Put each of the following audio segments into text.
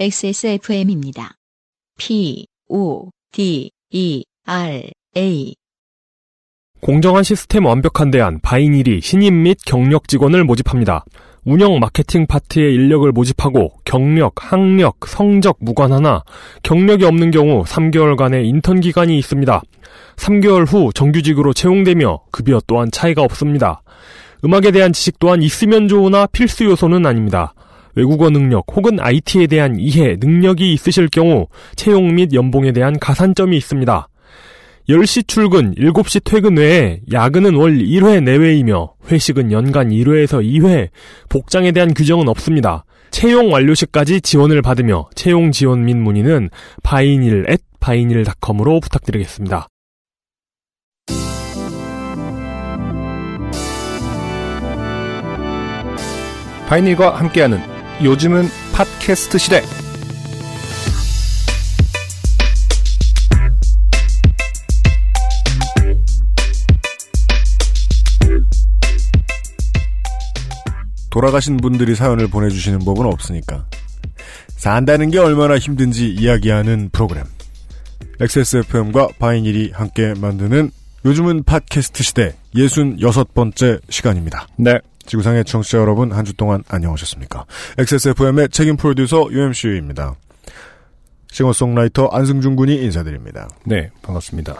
XSFM입니다. P, O, D, E, R, A. 공정한 시스템 완벽한 대안 바이닐이 신임 및 경력 직원을 모집합니다. 운영 마케팅 파트의 인력을 모집하고 경력, 학력, 성적 무관하나 경력이 없는 경우 3개월간의 인턴 기간이 있습니다. 3개월 후 정규직으로 채용되며 급여 또한 차이가 없습니다. 음악에 대한 지식 또한 있으면 좋으나 필수 요소는 아닙니다. 외국어 능력 혹은 IT에 대한 이해, 능력이 있으실 경우 채용 및 연봉에 대한 가산점이 있습니다. 10시 출근, 7시 퇴근 외에 야근은 월 1회 내외이며 회식은 연간 1회에서 2회, 복장에 대한 규정은 없습니다. 채용 완료 시까지 지원을 받으며 채용 지원 및 문의는 바이닐 at 바이닐닷컴으로 부탁드리겠습니다. 바이닐과 함께하는 요즘은 팟캐스트 시대. 돌아가신 분들이 사연을 보내주시는 법은 없으니까 산다는 게 얼마나 힘든지 이야기하는 프로그램 XSFM과 바이닐이 함께 만드는 요즘은 팟캐스트 시대 66번째 시간입니다. 네. 지구상의 청취자 여러분 한 주 동안 안녕하셨습니까? XSFM의 책임 프로듀서 UMC입니다. 싱어송라이터 안승준 군이 인사드립니다. 네, 반갑습니다.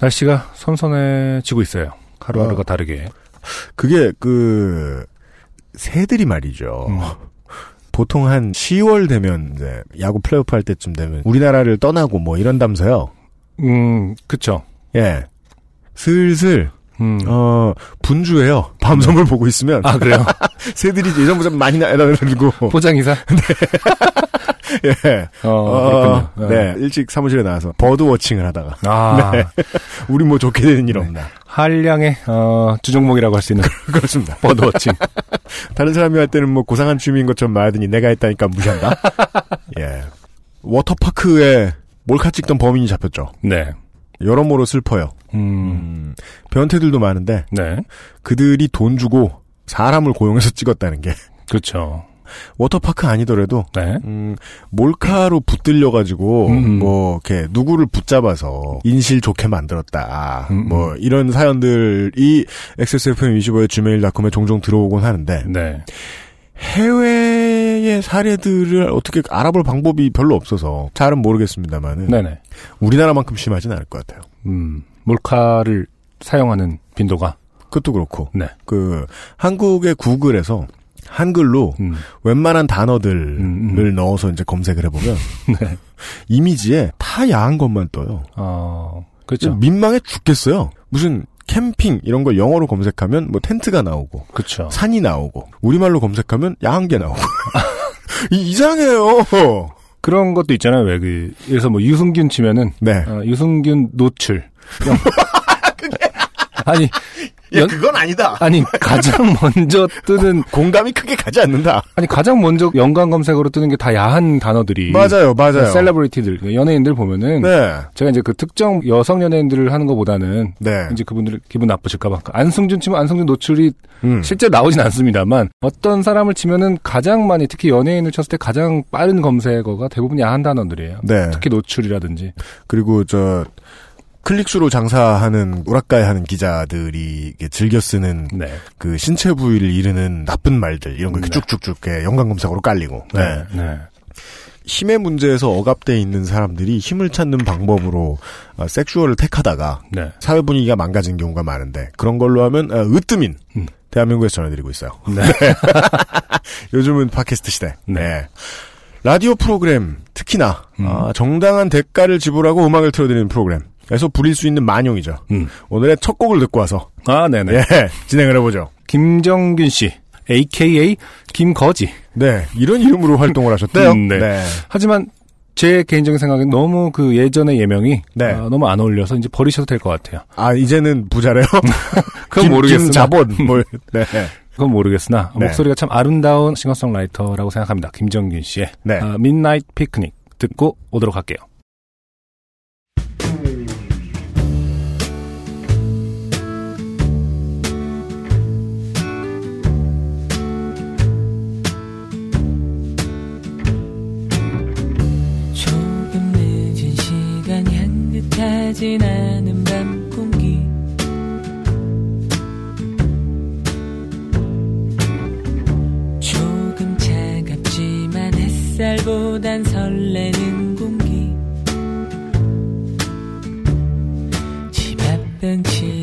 날씨가 선선해지고 있어요. 하루하루가 어. 다르게. 그게 그 새들이 말이죠. 음. 보통 한 10월 되면 이제 야구 플레이오프 할 때쯤 되면 우리나라를 떠나고 뭐 이런다면서요. 음, 그쵸. 예. 슬슬 음. 어 분주해요. 밤섬을 보고 있으면 아, 그래요? 새들이 예전보다 많이 날아다니고 포장이사? 예. 어, 어, 그렇군요. 네 일찍 사무실에 나와서 버드 워칭을 하다가 아, 네. 우리 뭐 좋게 되는 일 없나 한량의, 어, 주종목이라고 할 수 있는 그렇습니다. 버드워칭. 다른 사람이 할 때는 뭐 고상한 취미인 것처럼 말하더니 내가 했다니까 무시한다. 예. 워터파크에 몰카 찍던 범인이 잡혔죠. 네. 여러모로 슬퍼요. 음, 음, 변태들도 많은데 네. 그들이 돈 주고 사람을 고용해서 찍었다는 게 그렇죠. 워터파크 아니더라도 네. 음, 몰카로 붙들려 가지고 음. 뭐 이렇게 누구를 붙잡아서 인실 좋게 만들었다. 음. 뭐 이런 사연들이 XSFM25의 gmail.com에 종종 들어오곤 하는데 네. 해외 의 사례들을 어떻게 알아볼 방법이 별로 없어서 잘은 모르겠습니다만은 네네. 우리나라만큼 심하진 않을 것 같아요. 음, 몰카를 사용하는 빈도가. 그것도 그렇고 네. 그 한국의 구글에서 한글로 음, 웬만한 단어들을 음, 음. 넣어서 이제 검색을 해보면 네. 이미지에 다 야한 것만 떠요. 어, 그렇죠. 민망해 죽겠어요. 무슨 캠핑 이런 걸 영어로 검색하면 뭐 텐트가 나오고 그렇죠. 산이 나오고 우리말로 검색하면 야한 게 나오고 이, 이상해요. 그런 것도 있잖아요. 왜 그, 그래서 뭐 유승균 치면은, 네. 어, 유승균 노출. 영- 아니, 예, 연- 그건 아니다. 아니, 가장 먼저 뜨는, 공감이 크게 가지 않는다. 아니, 가장 먼저 연관 검색어로 뜨는 게 다 야한 단어들이. 맞아요, 맞아요. 셀러브리티들, 연예인들 보면은. 네, 제가 이제 그 특정 여성 연예인들을 하는 것보다는. 네. 이제 그분들 기분 나쁘실까봐. 안승준 치면 안승준 노출이 음. 실제로 나오진 않습니다만 어떤 사람을 치면은 가장 많이 특히 연예인을 쳤을 때 가장 빠른 검색어가 대부분 야한 단어들이에요. 네. 특히 노출이라든지. 그리고 저 클릭수로 장사하는 우락가에 하는 기자들이 즐겨 쓰는 네. 그 신체 부위를 이르는 나쁜 말들 이런 거 네. 쭉쭉쭉 연관 검색어로 깔리고 네. 네. 힘의 문제에서 억압돼 있는 사람들이 힘을 찾는 방법으로 어, 섹슈얼을 택하다가 네. 사회 분위기가 망가진 경우가 많은데 그런 걸로 하면 어, 으뜸인 음. 대한민국에서 전해드리고 있어요. 네. 요즘은 팟캐스트 시대. 네. 라디오 프로그램 특히나 음. 아, 정당한 대가를 지불하고 음악을 틀어드리는 프로그램 에서 부릴 수 있는 만용이죠. 음. 오늘의 첫 곡을 듣고 와서 아, 네네. 예, 진행을 해보죠. 김정균 씨, AKA 김거지. 네, 이런 이름으로 활동을 하셨대요. 음, 네. 하지만 제 개인적인 생각엔 너무 그 예전의 예명이 네. 아, 너무 안 어울려서 이제 버리셔도 될 것 같아요. 아 이제는 부자래요. 그건 김- 모르겠으나 김자본 뭐 네. 그건 모르겠으나 네. 목소리가 참 아름다운 싱어송라이터라고 생각합니다. 김정균 씨의 네. 아, midnight 피크닉 듣고 오도록 할게요. 익숙하진 않은 밤 공기. 조금 차갑지만 햇살보단 설레는 공기. 집앞 벤치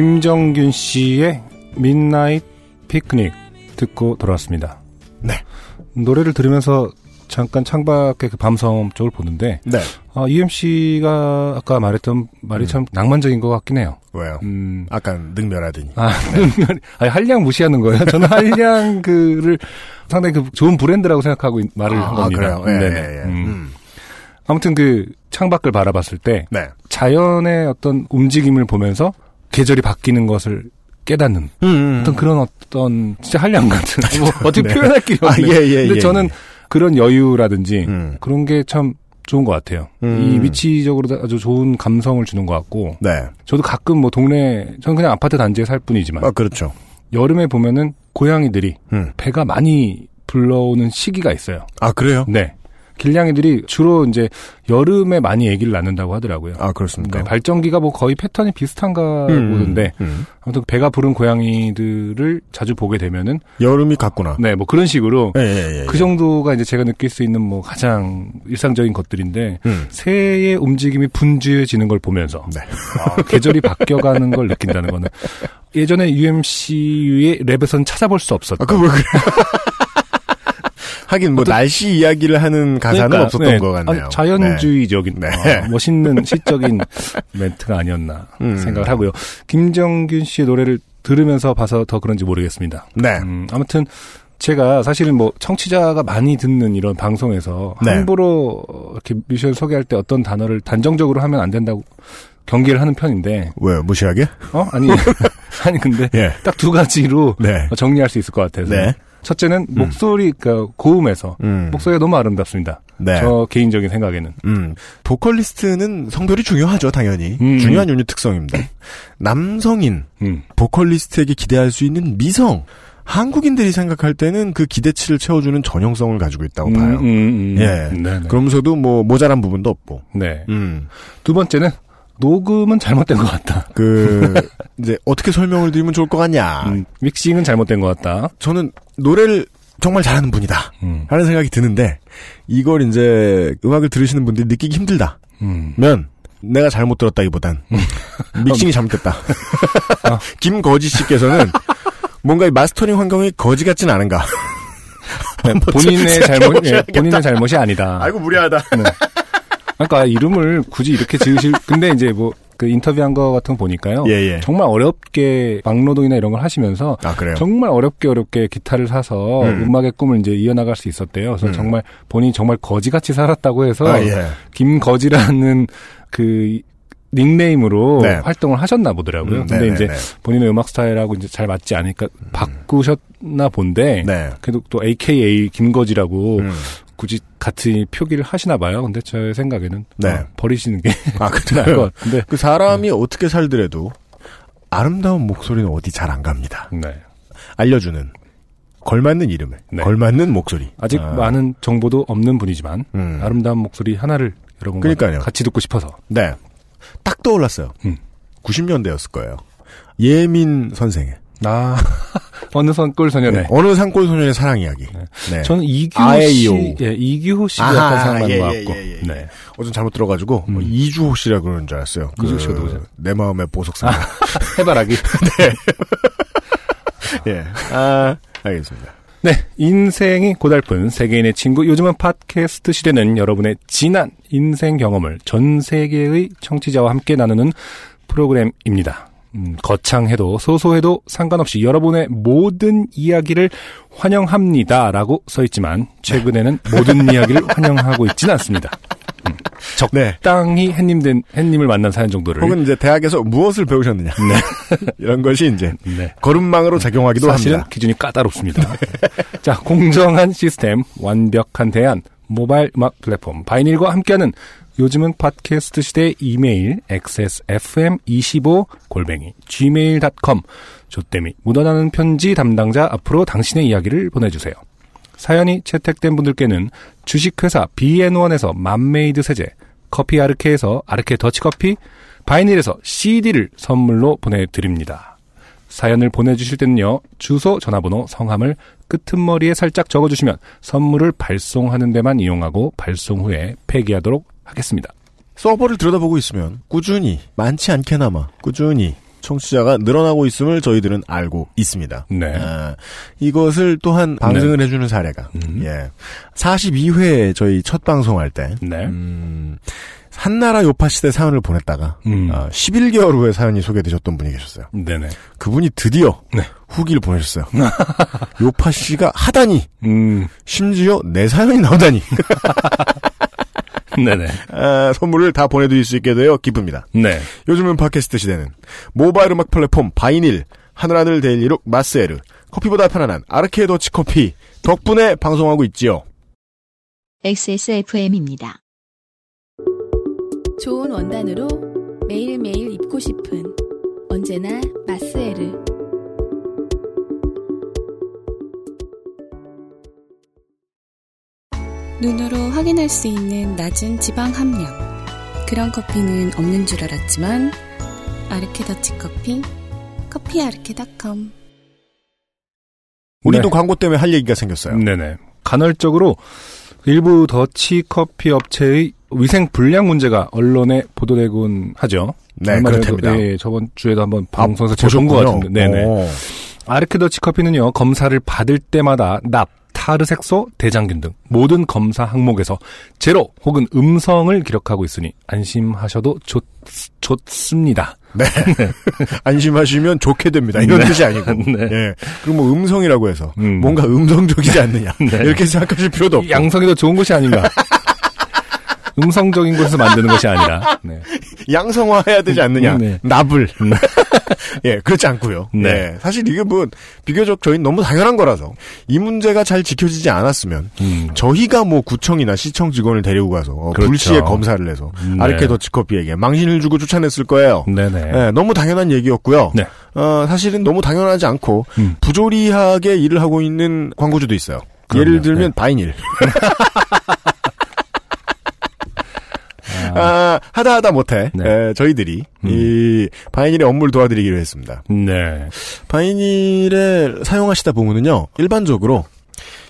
김정균 씨의 midnight 피크닉 듣고 돌아왔습니다. 네. 노래를 들으면서 잠깐 창밖의 그 밤섬 쪽을 보는데 네. 아, UMC가 아까 말했던 말이 참 낭만적인 것 같긴 해요. 왜요? 음, 아까 능멸하더니. 아, 아니, 한량 무시하는 거예요. 저는 한량 그를 상당히 그 좋은 브랜드라고 생각하고 있- 말을 한 아, 겁니다. 그래요? 예, 네네. 예, 예. 음. 음. 아무튼 그 창밖을 바라봤을 때 네. 자연의 어떤 움직임을 보면서 계절이 바뀌는 것을 깨닫는 음, 어떤 그런 어떤 진짜 한량 같은 뭐 어떻게 네. 표현할 길이 아, 없네. 예, 예, 근데 예, 저는 예. 그런 여유라든지 음. 그런 게 참 좋은 것 같아요. 음. 이 위치적으로 아주 좋은 감성을 주는 것 같고 네. 저도 가끔 뭐 동네 저는 그냥 아파트 단지에 살 뿐이지만 아, 그렇죠. 여름에 보면은 고양이들이 음. 배가 많이 불러오는 시기가 있어요. 아, 그래요? 네. 길냥이들이 주로 이제 여름에 많이 아기를 낳는다고 하더라고요. 아, 그렇습니까? 네, 발정기가 뭐 거의 패턴이 비슷한가 음, 보는데 음. 아무튼 배가 부른 고양이들을 자주 보게 되면은 여름이 갔구나. 네 뭐 그런 식으로 예, 예, 예. 그 정도가 이제 제가 느낄 수 있는 뭐 가장 일상적인 것들인데 음. 새의 움직임이 분주해지는 걸 보면서 네. 아, 계절이 바뀌어가는 걸 느낀다는 거는 예전에 UMC의 랩에서는 찾아볼 수 없었던 아, 그왜 그래? 하긴 뭐 날씨 이야기를 하는 가사는 그러니까, 없었던 네, 것 같네요. 아니, 자연주의적인 네. 아, 멋있는 시적인 멘트가 아니었나 음. 생각을 하고요. 김정균 씨의 노래를 들으면서 봐서 더 그런지 모르겠습니다. 네. 음, 아무튼 제가 사실은 뭐 청취자가 많이 듣는 이런 방송에서 네. 함부로 이렇게 뮤지션 소개할 때 어떤 단어를 단정적으로 하면 안 된다고 경계를 하는 편인데 왜요? 무시하게? 어 아니 아니 근데 예. 딱두 가지로 네. 정리할 수 있을 것 같아서 네. 첫째는 목소리 그러니까 고음에서 음. 목소리가 너무 아름답습니다. 네. 저 개인적인 생각에는. 음, 보컬리스트는 성별이 중요하죠, 당연히. 음. 중요한 유닛 특성입니다. 남성인 음. 보컬리스트에게 기대할 수 있는 미성. 한국인들이 생각할 때는 그 기대치를 채워주는 전형성을 가지고 있다고 봐요. 음, 음, 음. 예. 네, 네. 그러면서도 뭐 모자란 부분도 없고. 네. 음. 두 번째는 녹음은 잘못된 것 같다. 그 이제 어떻게 설명을 드리면 좋을 것 같냐. 음, 믹싱은 잘못된 것 같다. 저는 노래를 정말 잘하는 분이다. 음. 하는 생각이 드는데 이걸 이제 음악을 들으시는 분들이 느끼기 힘들다면 음. 내가 잘못 들었다기보단 믹싱이 잘못됐다. 김거지 씨께서는 뭔가 이 마스터링 환경이 거지 같진 않은가. 네, 본인의 잘못, 예. 본인의 잘못이 아니다. 아이고 무리하다. 그러니까 이름을 굳이 이렇게 지으실, 근데 이제 뭐, 그 인터뷰한 거 같은 거 보니까요. 예, 예. 정말 어렵게 막노동이나 이런 걸 하시면서 아 그래요. 정말 어렵게 어렵게 기타를 사서 음. 음. 악의 꿈을 이제 이어나갈 수 있었대요. 그래서 음. 정말 본인이 정말 거지같이 살았다고 해서 아 예. 김거지라는 그 닉네임으로 네. 활동을 하셨나 보더라고요. 음, 근데 네네네. 이제 본인의 음악 스타일하고 이제 잘 맞지 않으니까 바꾸셨나 본데 네. 그래도 또 AKA 김거지라고 음. 굳이 같이 표기를 하시나 봐요. 근데 제 생각에는 네. 어, 버리시는 게 아 그래요. 것 같은데. 그 사람이 어떻게 살더라도 아름다운 목소리는 어디 잘 안 갑니다. 네. 알려주는 걸맞는 이름을 네. 걸맞는 목소리. 아직 아, 많은 정보도 없는 분이지만 음. 아름다운 목소리 하나를 여러분과 그러니까요. 같이 듣고 싶어서. 네. 딱 떠올랐어요. 음. 90년대였을 거예요. 예민 선생의 아 어느 선골 소년의. 네, 어느 산골 소년의 사랑 이야기. 네. 저는 이규호 아에이오. 씨, 예, 이규호 씨도 아하, 약간 생각나는 예, 것 예, 같고. 예, 예. 네. 어좀 잘못 들어가지고 음. 뭐 이주호 씨라 그러는 줄 알았어요. 이주호 씨가 누구죠? 내 마음의 보석상. 해바라기. 예. 아 알겠습니다. 네, 인생이 고달픈 세계인의 친구. 요즘은 팟캐스트 시대는 여러분의 진한 인생 경험을 전 세계의 청취자와 함께 나누는 프로그램입니다. 음, 거창해도 소소해도 상관없이 여러분의 모든 이야기를 환영합니다라고 써 있지만 최근에는 모든 이야기를 환영하고 있지는 않습니다. 음, 네. 적당히 햇님 햇님을 만난 사연 정도를 혹은 이제 대학에서 무엇을 배우셨느냐. 이런 것이 이제 네. 걸음망으로 작용하기도 사실은 합니다. 기준이 까다롭습니다. 자, 공정한 시스템, 완벽한 대안, 모바일 음악 플랫폼 바이닐과 함께하는 요즘은 팟캐스트 시대 이메일 xsfm25 골뱅이 gmail.com 조땜이 묻어나는 편지 담당자 앞으로 당신의 이야기를 보내주세요. 사연이 채택된 분들께는 주식회사 BN1에서 맘메이드 세제, 커피 아르케에서 아르케 더치커피, 바이닐에서 CD를 선물로 보내드립니다. 사연을 보내주실 때는요, 주소, 전화번호, 성함을 끄트머리에 살짝 적어주시면 선물을 발송하는 데만 이용하고 발송 후에 폐기하도록 하겠습니다. 서버를 들여다보고 있으면 꾸준히 많지 않게나마 꾸준히 청취자가 늘어나고 있음을 저희들은 알고 있습니다. 네. 아, 이것을 또한 방증을 해주는 사례가 음. 예 42회 저희 첫 방송할 때 네. 음, 한나라 요파 시대 사연을 보냈다가 음. 아, 11개월 후에 사연이 소개되셨던 분이 계셨어요. 네네. 그분이 드디어 네. 후기를 보내셨어요. 요파 씨가 하다니 음, 심지어 내 사연이 나오다니 네네. 아, 선물을 다 보내드릴 수 있게 되어 기쁩니다. 네. 요즘은 팟캐스트 시대는 모바일 음악 플랫폼 바이닐, 하늘하늘 데일리룩 마스에르, 커피보다 편안한 아르케 더치 커피 덕분에 방송하고 있지요. XSFM입니다. 좋은 원단으로 매일매일 입고 싶은 언제나 마스에르 눈으로 확인할 수 있는 낮은 지방 함량 그런 커피는 없는 줄 알았지만 아르케 더치 커피 커피 아르케닷컴 우리도 네. 광고 때문에 할 얘기가 생겼어요. 네네. 간헐적으로 일부 더치 커피 업체의 위생 불량 문제가 언론에 보도되곤 하죠. 네, 그렇답니다. 예, 저번 주에도 한번 아, 방송에서 제가 본것. 같은데. 네네. 오. 아르케 더치 커피는요, 검사를 받을 때마다 납, 타르색소, 대장균 등 모든 검사 항목에서 제로 혹은 음성을 기록하고 있으니 안심하셔도 좋, 좋습니다. 네. 안심하시면 좋게 됩니다. 이런 네. 뜻이 아니고. 네. 예. 그리고 뭐 음성이라고 해서 음. 뭔가 음성적이지 않느냐. 네. 이렇게 생각하실 필요도 없고. 양성이 더 좋은 것이 아닌가. 음성적인 곳에서 만드는 것이 아니라. 네. 양성화해야 되지 않느냐. 네. 납을. 예, 그렇지 않고요. 네. 예, 사실 이게 뭐 비교적 저희 너무 당연한 거라서 이 문제가 잘 지켜지지 않았으면 음. 저희가 뭐 구청이나 시청 직원을 데리고 가서 어, 그렇죠. 불시에 검사를 해서 네. 아르케 더치커피에게 망신을 주고 쫓아냈을 거예요. 네네. 예, 너무 당연한 얘기였고요. 네. 어, 사실은 너무 당연하지 않고 음. 부조리하게 일을 하고 있는 광고주도 있어요. 그럼요. 예를 들면 네. 바이닐. 아, 하다 하다 못해 네. 에, 저희들이 음. 이 바이닐의 업무를 도와드리기로 했습니다. 네. 바이닐을 사용하시다 보면은요 일반적으로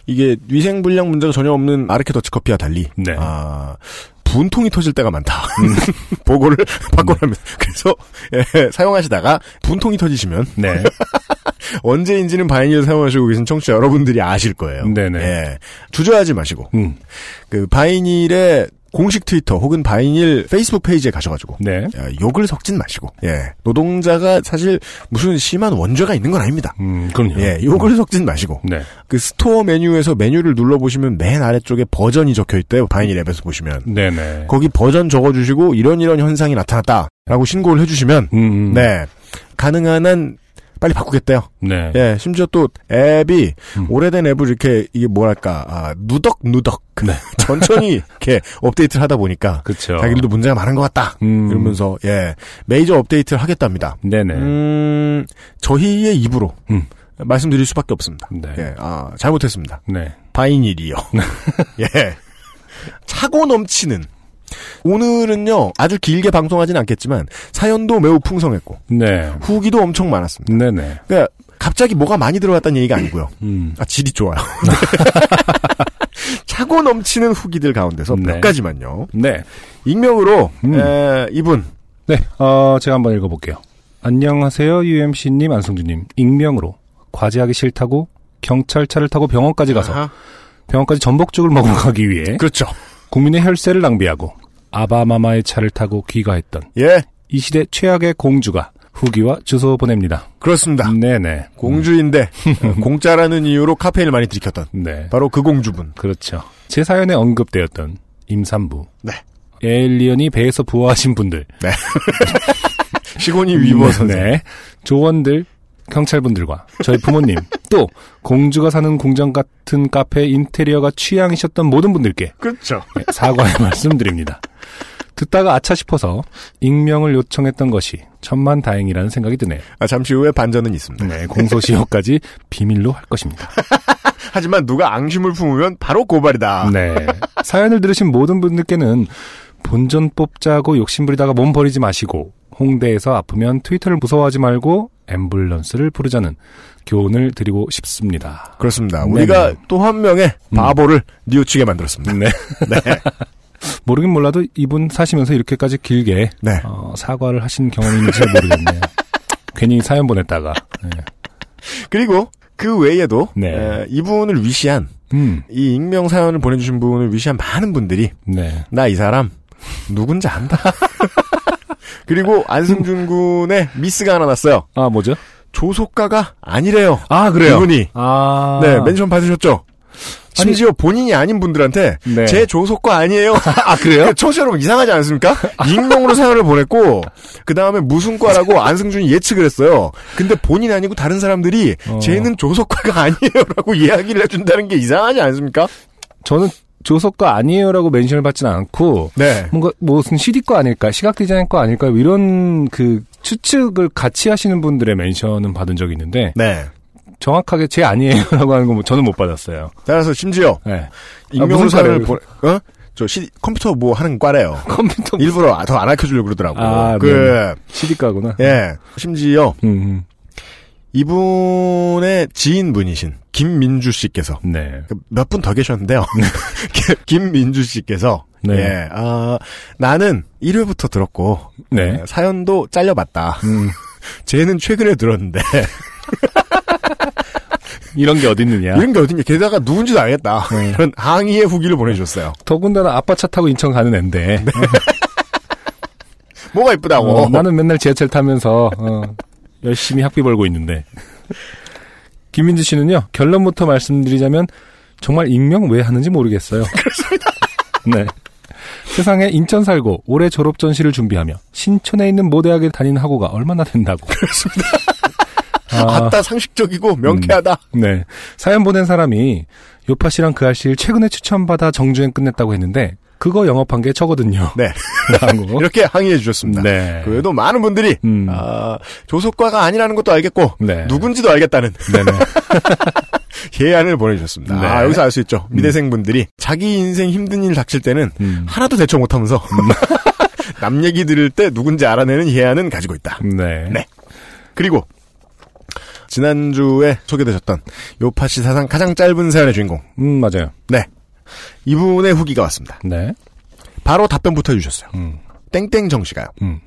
이게 위생 불량 문제가 전혀 없는 아르케 더치 커피와 달리 네. 아 분통이 터질 때가 많다. 보고를 받고나면 그래서 예, 사용하시다가 분통이 터지시면 네. 언제인지는 바이닐을 사용하시고 계신 청취자 여러분들이 아실 거예요. 네네. 예, 주저하지 마시고 음. 그 바이닐의 공식 트위터 혹은 바이닐 페이스북 페이지에 가셔가지고 네. 야, 욕을 섞진 마시고 예 노동자가 사실 무슨 심한 원죄가 있는 건 아닙니다. 음, 그럼요. 예 욕을 섞진 마시고 네. 그 스토어 메뉴에서 메뉴를 눌러 보시면 맨 아래쪽에 버전이 적혀 있대요 바이닐 앱에서 보시면 네네. 거기 버전 적어주시고 이런 이런 현상이 나타났다라고 신고를 해주시면 음. 네 가능한 한 빨리 바꾸겠대요. 네. 예, 심지어 또 앱이 음. 오래된 앱을 이렇게 이게 뭐랄까 아, 누덕 누덕 네. 천천히 이렇게 업데이트를 하다 보니까 그쵸. 자기들도 문제가 많은 것 같다. 음. 이러면서 예 메이저 업데이트를 하겠답니다. 네네. 음, 저희의 입으로 음. 말씀드릴 수밖에 없습니다. 네. 예, 아 잘못했습니다. 네. 바이닐이요. 예, 차고 넘치는. 오늘은요 아주 길게 방송하진 않겠지만 사연도 매우 풍성했고 네. 후기도 엄청 많았습니다. 네네. 그러니까 갑자기 뭐가 많이 들어갔다는 얘기가 아니고요. 음. 아 질이 좋아요. 차고 넘치는 후기들 가운데서 네. 몇 가지만요. 네. 익명으로 음. 에, 이분 네. 어, 제가 한번 읽어볼게요. 안녕하세요, UMC님, 안승주님. 익명으로 과제하기 싫다고 경찰차를 타고 병원까지 가서 아하. 병원까지 전복죽을 먹으러 가기 위해 그렇죠. 국민의 혈세를 낭비하고 아바마마의 차를 타고 귀가했던 예 이 시대 최악의 공주가 후기와 주소 보냅니다. 그렇습니다. 네네. 공주인데 어, 공짜라는 이유로 카페인을 많이 들이켰던 네. 바로 그 공주분. 그렇죠. 제 사연에 언급되었던 임산부. 네. 에일리언이 배에서 부화하신 분들. 시곤이 위버 선생. 네. 조원들, 경찰분들과 저희 부모님, 또 공주가 사는 궁전 같은 카페 인테리어가 취향이셨던 모든 분들께 그렇죠. 네, 사과의 말씀드립니다. 듣다가 아차 싶어서 익명을 요청했던 것이 천만 다행이라는 생각이 드네요. 아, 잠시 후에 반전은 있습니다. 네, 공소시효까지 비밀로 할 것입니다. 하지만 누가 앙심을 품으면 바로 고발이다. 네. 사연을 들으신 모든 분들께는 본전 뽑자고 욕심부리다가 몸 버리지 마시고 홍대에서 아프면 트위터를 무서워하지 말고 앰뷸런스를 부르자는 교훈을 드리고 싶습니다. 그렇습니다. 우리가 또 한 명의 바보를 뉘우치게 만들었습니다. 네. 모르긴 몰라도 이분 사시면서 이렇게까지 길게 네. 어, 사과를 하신 경험이 있는지 모르겠네요. 괜히 사연 보냈다가. 네. 그리고 그 외에도 네. 에, 이분을 위시한 음, 이 익명 사연을 보내주신 분을 위시한 많은 분들이 네. 나이 사람 누군지 안다. 그리고 안승준 군의 미스가 하나 났어요. 아, 뭐죠? 조속가가 아니래요. 아, 그래요? 이분이 아. 네 멘션 받으셨죠. 심지어 본인이 아닌 분들한테 네. 제 조속가 아니에요. 아, 그래요? 청취자 여러분 이상하지 않습니까? 익명으로 사연을 보냈고 그 다음에 무슨 과라고 안승준이 예측을 했어요. 근데 본인 아니고 다른 사람들이 어. 쟤는 조속과가 아니에요라고 이야기를 해준다는 게 이상하지 않습니까? 저는 조석가 아니에요라고 멘션을 받지는 않고 네. 뭔가 무슨 CD과 아닐까, 시각 디자인과 아닐까 이런 그 추측을 같이 하시는 분들의 멘션은 받은 적이 있는데 네. 정확하게 제 아니에요라고 하는 건 저는 못 받았어요. 따라서 심지어 네. 사연을 과래요? 보내, 어? 저 CD, 컴퓨터 뭐 하는 과래요. 컴퓨터 일부러 더 안 알려주려고 그러더라고. 아, 그, CD과구나. 예. 심지어 음, 이분의 지인분이신 김민주 씨께서 음. 네. 몇 분 더 계셨는데요. 김민주 씨께서 네. 예, 아, 나는 1회부터 들었고 네. 예, 사연도 잘려봤다. 음, 쟤는 최근에 들었는데 이런 게 어딨느냐. 이런 게 어딨냐. 게다가 누군지도 알겠다. 네. 이런 항의의 후기를 보내주셨어요. 더군다나 아빠 차 타고 인천 가는 앤데 뭐가 이쁘다고. 어, 나는 맨날 지하철 타면서 어, 열심히 학비 벌고 있는데 김민주 씨는요 결론부터 말씀드리자면 정말 익명 왜 하는지 모르겠어요. 그렇습니다. 네. 세상에 인천 살고 올해 졸업 전시를 준비하며 신촌에 있는 모대학에 다니는 학우가 얼마나 된다고. 그렇습니다. 아 따 상식적이고 명쾌하다. 네. 사연 보낸 사람이 요파 씨랑 그 아씨를 최근에 추천받아 정주행 끝냈다고 했는데 그거 영업한 게 저거든요. 네. 이렇게 항의해 주셨습니다. 네. 그 외에도 많은 분들이 음. 아, 조속과가 아니라는 것도 알겠고 네. 누군지도 알겠다는 네네. 해안을 보내주셨습니다. 네. 아, 여기서 알 수 있죠. 미대생분들이 자기 인생 힘든 일 닥칠 때는 음. 하나도 대처 못하면서 남 얘기 들을 때 누군지 알아내는 해안은 가지고 있다. 네. 네. 그리고 지난주에 소개되셨던 요파시 사상 가장 짧은 사연의 주인공 음, 맞아요. 네 이분의 후기가 왔습니다. 네. 바로 답변부터 해주셨어요. 음. 땡땡 정 씨가요. 음.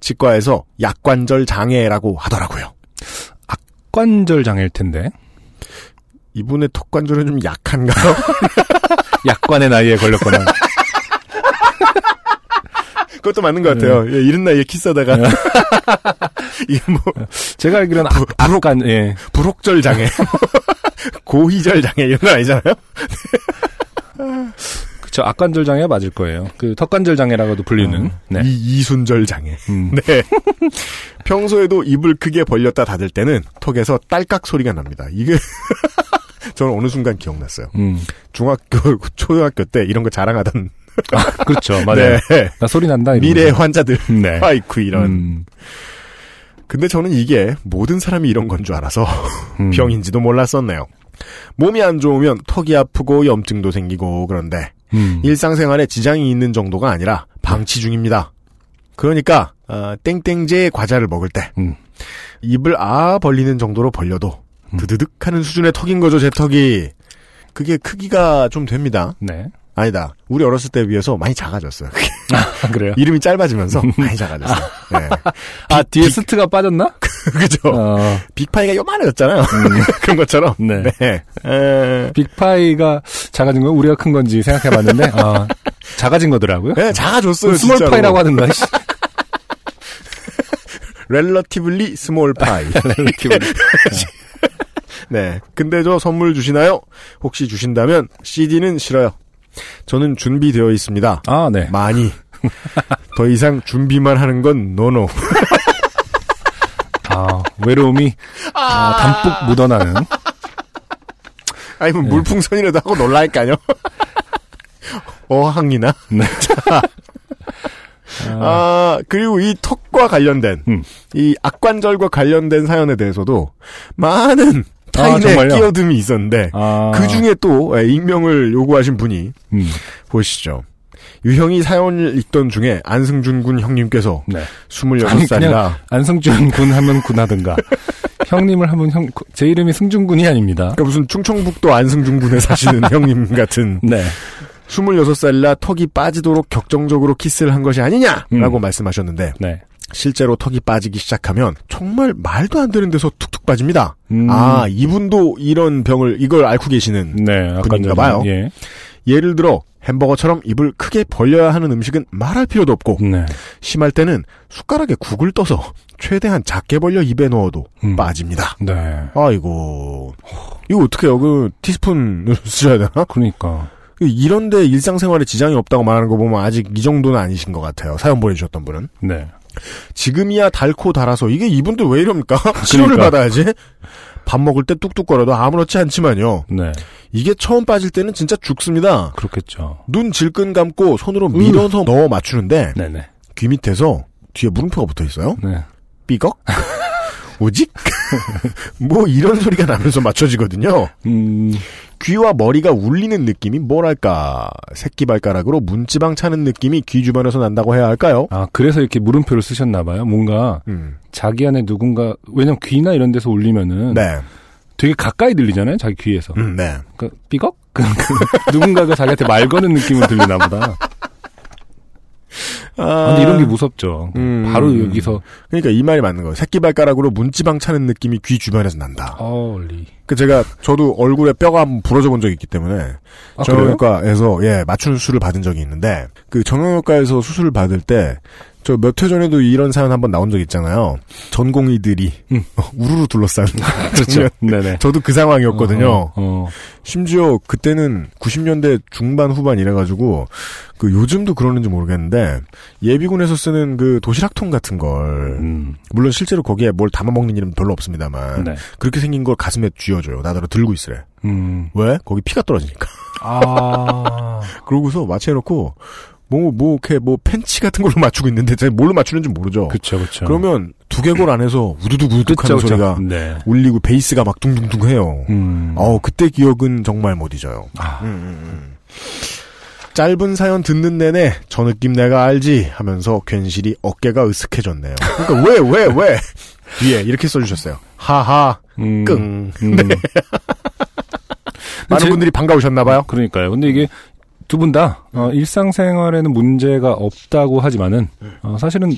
치과에서 약관절 장애라고 하더라고요. 관절 장애일 텐데. 이분의 턱관절은 좀 약한가요? 약관의 나이에 걸렸거나. 그것도 맞는 것 같아요. 예, 이른 나이에 키스하다가 이게 뭐 제가 알기로는 악, 악관, 예. 불혹절 장애, 고희절 장애 이런 건 아니잖아요. 그쵸. 악관절 장애가 맞을 거예요. 그 턱관절 장애라고도 불리는. 네. 이, 이순절 장애. 음. 네. 평소에도 입을 크게 벌렸다 닫을 때는 턱에서 딸깍 소리가 납니다. 이게 저는 어느 순간 기억났어요. 음. 중학교, 초등학교 때 이런 거 자랑하던 그렇죠. 맞아요. 네. 나 소리 난다. 미래 환자들 네. 아이쿠 이런. 음. 근데 저는 이게 모든 사람이 이런 건 줄 알아서 음. 병인지도 몰랐었네요. 몸이 안 좋으면 턱이 아프고 염증도 생기고 그런데 음. 일상생활에 지장이 있는 정도가 아니라 방치 중입니다. 그러니까 어, 땡땡제 과자를 먹을 때 음. 입을 아 벌리는 정도로 벌려도 음. 드드득 하는 수준의 턱인 거죠, 제 턱이. 그게 크기가 좀 됩니다. 네. 아니다. 우리 어렸을 때 비해서 많이 작아졌어요. 그게. 아, 그래요? 이름이 짧아지면서 많이 작아졌어요. 네. 아, 뒤에 스트가 빠졌나? 그죠? 어, 빅파이가 요만해졌잖아요. 그런 것처럼. 네. 네. 에, 빅파이가 작아진 건 우리가 큰 건지 생각해봤는데, 아, 작아진 거더라고요. 네, 작아졌어요. small 진짜로. 파이라고 하던가, 씨. relatively small pie. 네. 근데 저 선물 주시나요? 혹시 주신다면 CD는 싫어요. 저는 준비되어 있습니다. 아, 네. 많이. 더 이상 준비만 하는 건 no no. 아, 외로움이, 아, 담뿍 묻어나는. 아니면 물풍선이라도 하고 놀라니까요. 어항이나. 네. 아, 그리고 이 턱과 관련된, 음. 이 악관절과 관련된 사연에 대해서도 많은 아, 타인의 정말요? 끼어듦이 있었는데, 아. 그 중에 또 예, 익명을 요구하신 분이 음, 보시죠. 유형이 사연을 읽던 중에 안승준 군 형님께서 네. 26살이라 아니, 그냥 안승준 군 하면 군 하든가. 형님을 하면 형, 제 이름이 승준 군이 아닙니다. 그러니까 무슨 충청북도 안승준 군에 사시는 형님 같은 네. 26살이라 턱이 빠지도록 격정적으로 키스를 한 것이 아니냐라고 음. 말씀하셨는데 네. 실제로 턱이 빠지기 시작하면 정말 말도 안 되는 데서 툭툭 빠집니다. 음. 아 이분도 이런 병을 이걸 앓고 계시는 네. 분인가 봐요. 예. 예를 들어 햄버거처럼 입을 크게 벌려야 하는 음식은 말할 필요도 없고 네. 심할 때는 숟가락에 국을 떠서 최대한 작게 벌려 입에 넣어도 음. 빠집니다. 네. 아이고 이거 어떡해요? 그 티스푼을 쓰셔야 되나? 그러니까. 이런데 일상생활에 지장이 없다고 말하는 거 보면 아직 이 정도는 아니신 것 같아요. 사연 보내주셨던 분은 네. 지금이야 달고 달아서 이게 이분들 왜 이럽니까? 치료를 그러니까. 받아야지. 밥 먹을 때 뚝뚝거려도 아무렇지 않지만요. 네. 이게 처음 빠질 때는 진짜 죽습니다. 그렇겠죠. 눈 질끈 감고 손으로 밀어서 넣어 맞추는데 네네. 귀 밑에서 뒤에 물음표가 붙어 있어요. 네. 삐걱? 오직? 뭐 이런 소리가 나면서 맞춰지거든요. 음, 귀와 머리가 울리는 느낌이 뭐랄까 새끼 발가락으로 문지방 차는 느낌이 귀 주변에서 난다고 해야 할까요? 아, 그래서 이렇게 물음표를 쓰셨나 봐요. 뭔가 음. 자기 안에 누군가, 왜냐면 귀나 이런 데서 울리면은 네. 되게 가까이 들리잖아요. 자기 귀에서. 음, 네. 그, 삐걱? 그, 그 누군가가 자기한테 말 거는 느낌으로 들리나 보다. 아, 근데 이런 게 무섭죠. 음. 바로 여기서, 그러니까 이 말이 맞는 거예요. 새끼 발가락으로 문지방 차는 느낌이 귀 주변에서 난다. 어리. 그 제가 저도 얼굴에 뼈가 한번 부러져 본 적이 있기 때문에 아? 정형외과에서 예 맞추는 수술을 받은 적이 있는데 그 정형외과에서 수술을 받을 때 저 몇 회 전에도 이런 사연 한번 나온 적 있잖아요. 전공의들이 음. 우르르 둘러싼. 그렇죠. 네네. 저도 그 상황이었거든요. 어, 어. 심지어 그때는 90년대 중반 후반 이래가지고 그 요즘도 그러는지 모르겠는데 예비군에서 쓰는 그 도시락통 같은 걸 음. 물론 실제로 거기에 뭘 담아 먹는 일은 별로 없습니다만 네. 그렇게 생긴 걸 가슴에 쥐어줘요. 나더러 들고 있으래. 음. 왜? 거기 피가 떨어지니까. 아. 그러고서 마취해놓고 뭐, 뭐, 이렇게 뭐, 팬치 같은 걸로 맞추고 있는데, 제가 뭘로 맞추는지 모르죠. 그쵸, 그쵸. 그러면 두개골 안에서 우두둑 우두둑 하는. 소리가 네. 울리고 베이스가 막 둥둥둥 해요. 음. 어, 그때 기억은 정말 못 잊어요. 아. 음, 음, 음. 짧은 사연 듣는 내내 저 느낌 내가 알지 하면서 괜시리 어깨가 으쓱해졌네요. 그러니까 왜, 왜, 왜? 뒤에 이렇게 써주셨어요. 하하, 음. 끙. 음. 많은 제- 분들이 반가우셨나봐요. 그러니까요. 근데 이게 두 분 다 어, 일상생활에는 문제가 없다고 하지만은 어, 사실은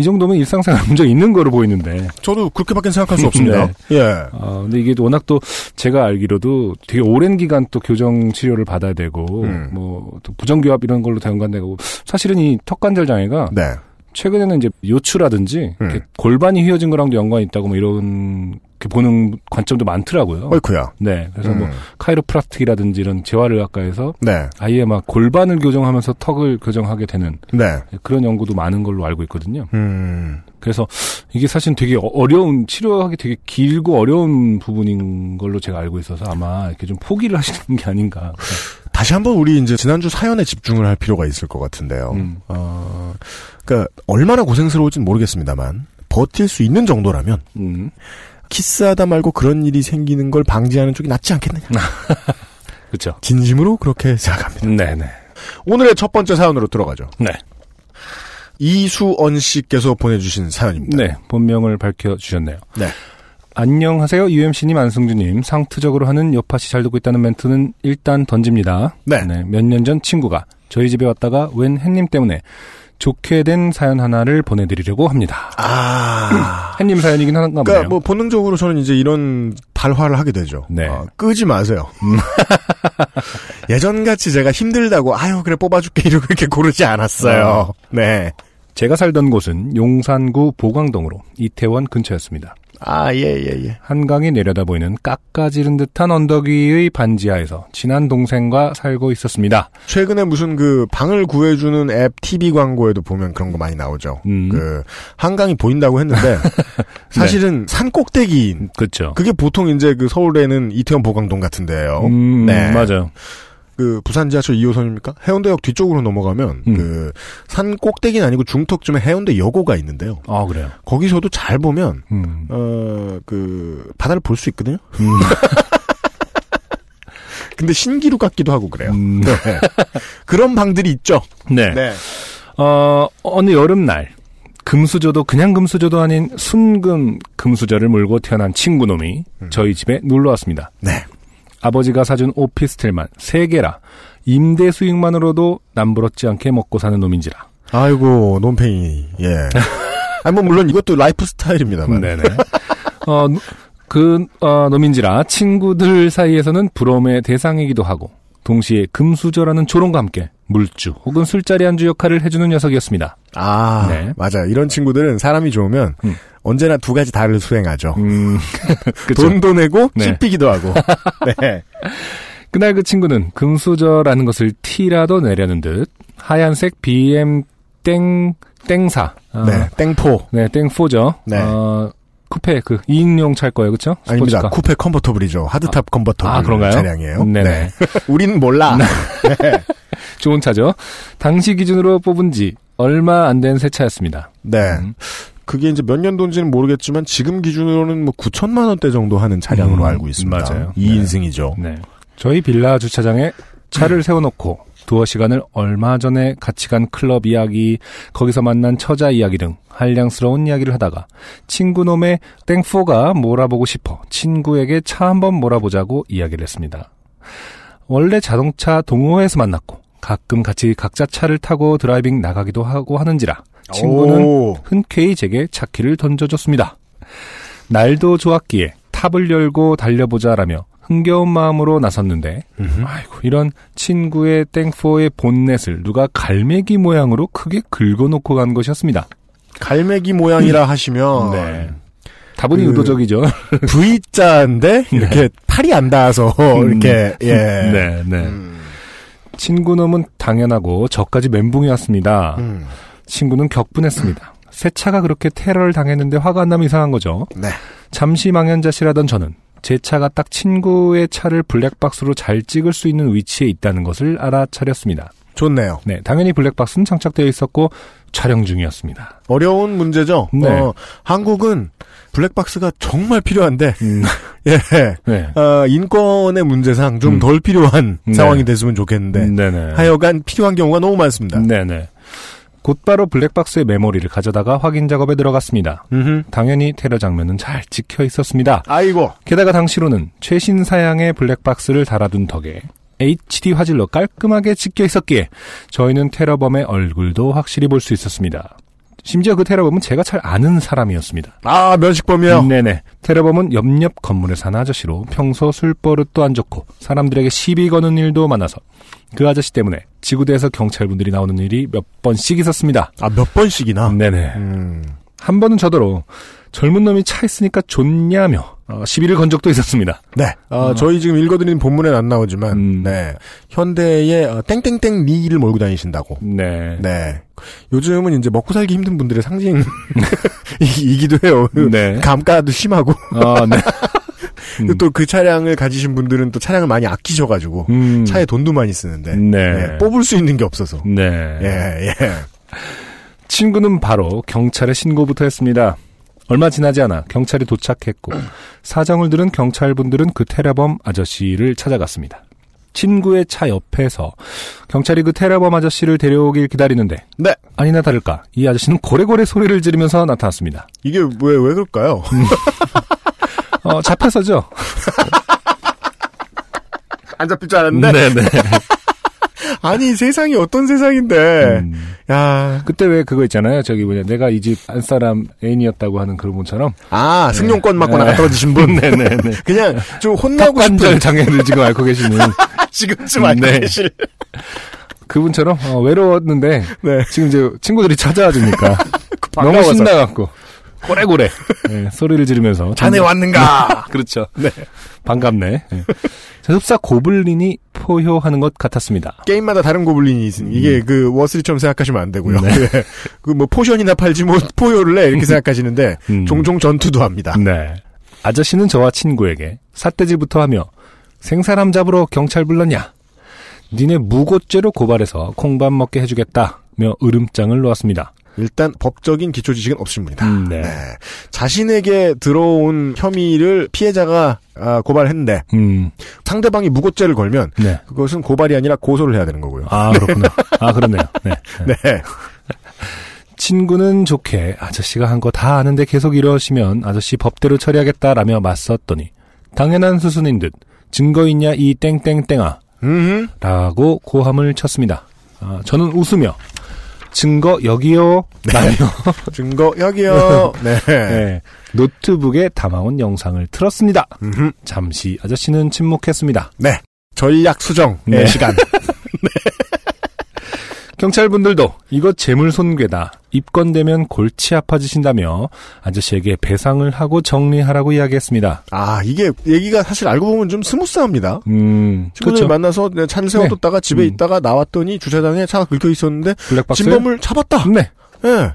이 정도면 일상생활 문제 있는 거로 보이는데. 저도 그렇게밖에 생각할 수 없습니다. 네. 예. 어, 근데 이게 워낙 또 제가 알기로도 되게 오랜 기간 또 교정 치료를 받아야 되고 음. 뭐 또 부정교합 이런 걸로 연관되고 사실은 이 턱관절 장애가 네. 최근에는 이제 요추라든지 음. 골반이 휘어진 거랑도 연관이 있다고 뭐 이런 이렇게 보는 관점도 많더라고요. 어이쿠야. 네. 그래서 뭐 음. 카이로프라틱이라든지 이런 재활의학과에서 네. 아예 막 골반을 교정하면서 턱을 교정하게 되는 네. 그런 연구도 많은 걸로 알고 있거든요. 음. 그래서 이게 사실 되게 어- 어려운 치료하기 되게 길고 어려운 부분인 걸로 제가 알고 있어서 아마 이렇게 좀 포기를 하시는 게 아닌가. 다시 한번 우리 이제 지난주 사연에 집중을 할 필요가 있을 것 같은데요. 음. 어, 그러니까 얼마나 고생스러울진 모르겠습니다만 버틸 수 있는 정도라면 음. 키스하다 말고 그런 일이 생기는 걸 방지하는 쪽이 낫지 않겠느냐. 그렇죠. 진심으로 그렇게 생각합니다. 네네. 오늘의 첫 번째 사연으로 들어가죠. 네. 이수언 씨께서 보내주신 사연입니다. 네. 본명을 밝혀 주셨네요. 네. 안녕하세요. UMC님, 안승주님. 상투적으로 하는 여파씨 잘 듣고 있다는 멘트는 일단 던집니다. 네. 몇년 전 친구가 저희 집에 왔다가 웬 햇님 때문에 좋게 된 사연 하나를 보내드리려고 합니다. 아. 햇님 사연이긴 한가 보네요. 그러니까 뭐 본능적으로 저는 이제 이런 발화를 하게 되죠. 네. 어, 끄지 마세요. 예전같이 제가 힘들다고 아유 그래 뽑아줄게 이러고 이렇게 고르지 않았어요. 네. 제가 살던 곳은 용산구 보광동으로 이태원 근처였습니다. 아 예 예, 예. 한강이 내려다 보이는 깎아지른 듯한 언덕 위의 반지하에서 친한 동생과 살고 있었습니다. 최근에 무슨 그 방을 구해주는 앱 TV 광고에도 보면 그런 거 많이 나오죠. 음. 그 한강이 보인다고 했는데 사실은 산 꼭대기 그렇죠. 그게 보통 이제 그 서울에는 이태원 보광동 같은데요. 음, 네. 맞아요. 그 부산 지하철 2호선입니까? 해운대역 뒤쪽으로 넘어가면 음. 그산 꼭대기는 아니고 중턱쯤에 해운대 여고가 있는데요. 아 그래요. 거기서도 잘 보면 음. 어그 바다를 볼 수 있거든요. 음. 근데 신기루 같기도 하고 그래요. 음. 네. 그런 방들이 있죠. 네. 네. 어, 어느 여름날, 금수저도 그냥 금수저도 아닌 순금 금수저를 물고 태어난 친구놈이 저희 집에 놀러 왔습니다. 네. 아버지가 사준 오피스텔만 세개라 임대 수익만으로도 남부럽지 않게 먹고 사는 놈인지라. 아이고 놈팽이. 예. 아니 뭐 물론 이것도 라이프 스타일입니다만. 네네. 어, 누- 그, 어, 놈인지라 친구들 사이에서는 부러움의 대상이기도 하고, 동시에 금수저라는 조롱과 함께 물주 혹은 술자리 안주 역할을 해주는 녀석이었습니다. 아 네. 맞아요. 이런 친구들은 사람이 좋으면 음. 언제나 두 가지 다를 수행하죠. 음. 돈도 내고 네. 씹히기도 하고. 네. 그날 그 친구는 금수저라는 것을 티라도 내려는 듯 하얀색 BM 땡 땡사 어, 네. 땡포. 네 땡포죠. 네. 어, 쿠페 그 2인용 차일 거예요, 그렇죠? 아닙니다. 쿠페 convertible이죠. hardtop convertible 아, 그런가요? 차량이에요. 네네. 네. 우리는 몰라. 좋은 차죠. 당시 기준으로 뽑은 지 얼마 안 된 새 차였습니다. 네. 음. 그게 이제 몇 년도인지는 모르겠지만 지금 기준으로는 뭐 9천만 원대 정도 하는 차량으로 음, 알고 있습니다. 맞아요. 2인승이죠. 네. 저희 빌라 주차장에 차를 세워놓고 두어 시간을 얼마 전에 같이 간 클럽 이야기, 거기서 만난 처자 이야기 등 한량스러운 이야기를 하다가 친구놈의 땡포가 몰아보고 싶어 친구에게 차 한번 몰아보자고 이야기를 했습니다. 원래 자동차 동호회에서 만났고 가끔 같이 각자 차를 타고 driving 나가기도 하고 하는지라 친구는 오. 흔쾌히 제게 차키를 던져줬습니다. 날도 좋았기에 탑을 열고 달려보자라며 흥겨운 마음으로 나섰는데 아이고 이런 친구의 땡포의 본넷을 누가 갈매기 모양으로 크게 긁어놓고 간 것이었습니다. 갈매기 모양이라 하시면 네. 다분히 그- 의도적이죠. V자인데 이렇게 팔이 안 닿아서 이렇게 예. 네, 네. 음, 친구 놈은 당연하고 저까지 멘붕이 왔습니다. 음. 친구는 격분했습니다. 새 차가 그렇게 테러를 당했는데 화가 안 나면 이상한 거죠. 네. 잠시 망연자실하던 저는 제 차가 딱 친구의 차를 블랙박스로 잘 찍을 수 있는 위치에 있다는 것을 알아차렸습니다. 좋네요. 네, 당연히 블랙박스는 장착되어 있었고 촬영 중이었습니다. 어려운 문제죠. 네. 어, 한국은 블랙박스가 정말 필요한데 음, 예. 네. 어, 인권의 문제상 좀 음. 덜 필요한 네. 상황이 됐으면 좋겠는데. 하여간 필요한 경우가 너무 많습니다. 네네. 곧바로 블랙박스의 메모리를 가져다가 확인 작업에 들어갔습니다. 음흠. 당연히 테러 장면은 잘 찍혀 있었습니다. 아이고. 게다가 당시로는 최신 사양의 블랙박스를 달아둔 덕에 HD 화질로 깔끔하게 찍혀 있었기에 저희는 테러범의 얼굴도 확실히 볼 수 있었습니다. 심지어 그 테러범은 제가 잘 아는 사람이었습니다. 아, 면식범이요. 네네. 테러범은 옆옆 건물에 사는 아저씨로 평소 술버릇도 안 좋고 사람들에게 시비 거는 일도 많아서 그 아저씨 때문에 지구대에서 경찰분들이 나오는 일이 몇 번씩 있었습니다. 아, 몇 번씩이나. 네네. 음. 한 번은 저더러 젊은 놈이 차 있으니까 좋냐며 어, 시비를 건 적도 있었습니다. 네. 어, 저희 지금 읽어드리는 본문엔 안 나오지만, 음. 네. 현대의 어, 땡땡땡 리를 몰고 다니신다고. 네. 네. 요즘은 이제 먹고 살기 힘든 분들의 상징이기도 해요. 네. 감가도 심하고. 아, 네. 음. 또그 차량을 가지신 분들은 또 차량을 많이 아끼셔가지고, 음. 차에 돈도 많이 쓰는데, 네. 네, 뽑을 수 있는 게 없어서. 네. 예, 예. 친구는 바로 경찰에 신고부터 했습니다. 얼마 지나지 않아 경찰이 도착했고 사정을 들은 경찰분들은 그 테러범 아저씨를 찾아갔습니다. 친구의 차 옆에서 경찰이 그 테러범 아저씨를 데려오길 기다리는데 네. 아니나 다를까 이 아저씨는 고래고래 소리를 지르면서 나타났습니다. 이게 왜, 왜 그럴까요? 어, 잡혀서죠. 안 잡힐 줄 알았는데. 네네. 아니, 세상이 어떤 세상인데. 음. 야 그때 왜 그거 있잖아요. 저기 뭐냐 내가 이 집 안 사람 애인이었다고 하는 그런 분처럼. 아, 승용권 맞고 네. 나가 떨어지신 분. 네네 네. 그냥 좀 혼나고 싶은 장애를 지금 앓고 계시는 지금쯤 알고 네. 계실. 그분처럼 어, 외로웠는데 네. 지금 이제 친구들이 찾아와 주니까 너무. 신나갖고 고래고래 네, 소리를 지르면서 자네 왔는가? 그렇죠. 네. 반갑네. 네. 자, 흡사 고블린이 포효하는 것 같았습니다. 게임마다 다른 고블린이 있으니 이게 그 워스리처럼 생각하시면 안 되고요. 음. 네. 그뭐 포션이나 팔지 뭐 포효를 해 이렇게 생각하시는데 음. 종종 전투도 합니다. 네. 아저씨는 저와 친구에게 삿대질부터 하며 생사람 잡으러 경찰 불렀냐? 니네 무고죄로 고발해서 콩밥 먹게 해주겠다며 으름장을 놓았습니다. 일단 법적인 기초 지식은 분이다. 음, 네. 자신에게 들어온 혐의를 피해자가 아, 고발했는데 음, 상대방이 무고죄를 걸면 네. 그것은 고발이 아니라 고소를 해야 되는 거고요. 아, 그렇구나. 아, 그렇네요. 네. 네. 네. 친구는 좋게 아저씨가 한 거 다 아는데 계속 이러시면 아저씨 법대로 처리하겠다라며 맞섰더니 당연한 수순인 듯 증거 있냐 이 땡땡땡아 음. 라고 고함을 쳤습니다. 아, 저는 웃으며 증거 여기요 라며 증거 여기요. 네. 네, 노트북에 담아온 영상을 틀었습니다. 음흠. 잠시 아저씨는 침묵했습니다. 네. 전략 수정의 네. 시간. 경찰분들도 이거 재물 손괴다. 입건되면 골치 아파지신다며 아저씨에게 배상을 하고 정리하라고 이야기했습니다. 아 이게 얘기가 사실 알고 보면 좀 스무스합니다. 음, 친구들 그렇죠. 만나서 내 차를 세워뒀다가 집에 음. 있다가 나왔더니 주차장에 차가 긁혀 있었는데 블랙박스. 진범을 잡았다. 네, 예.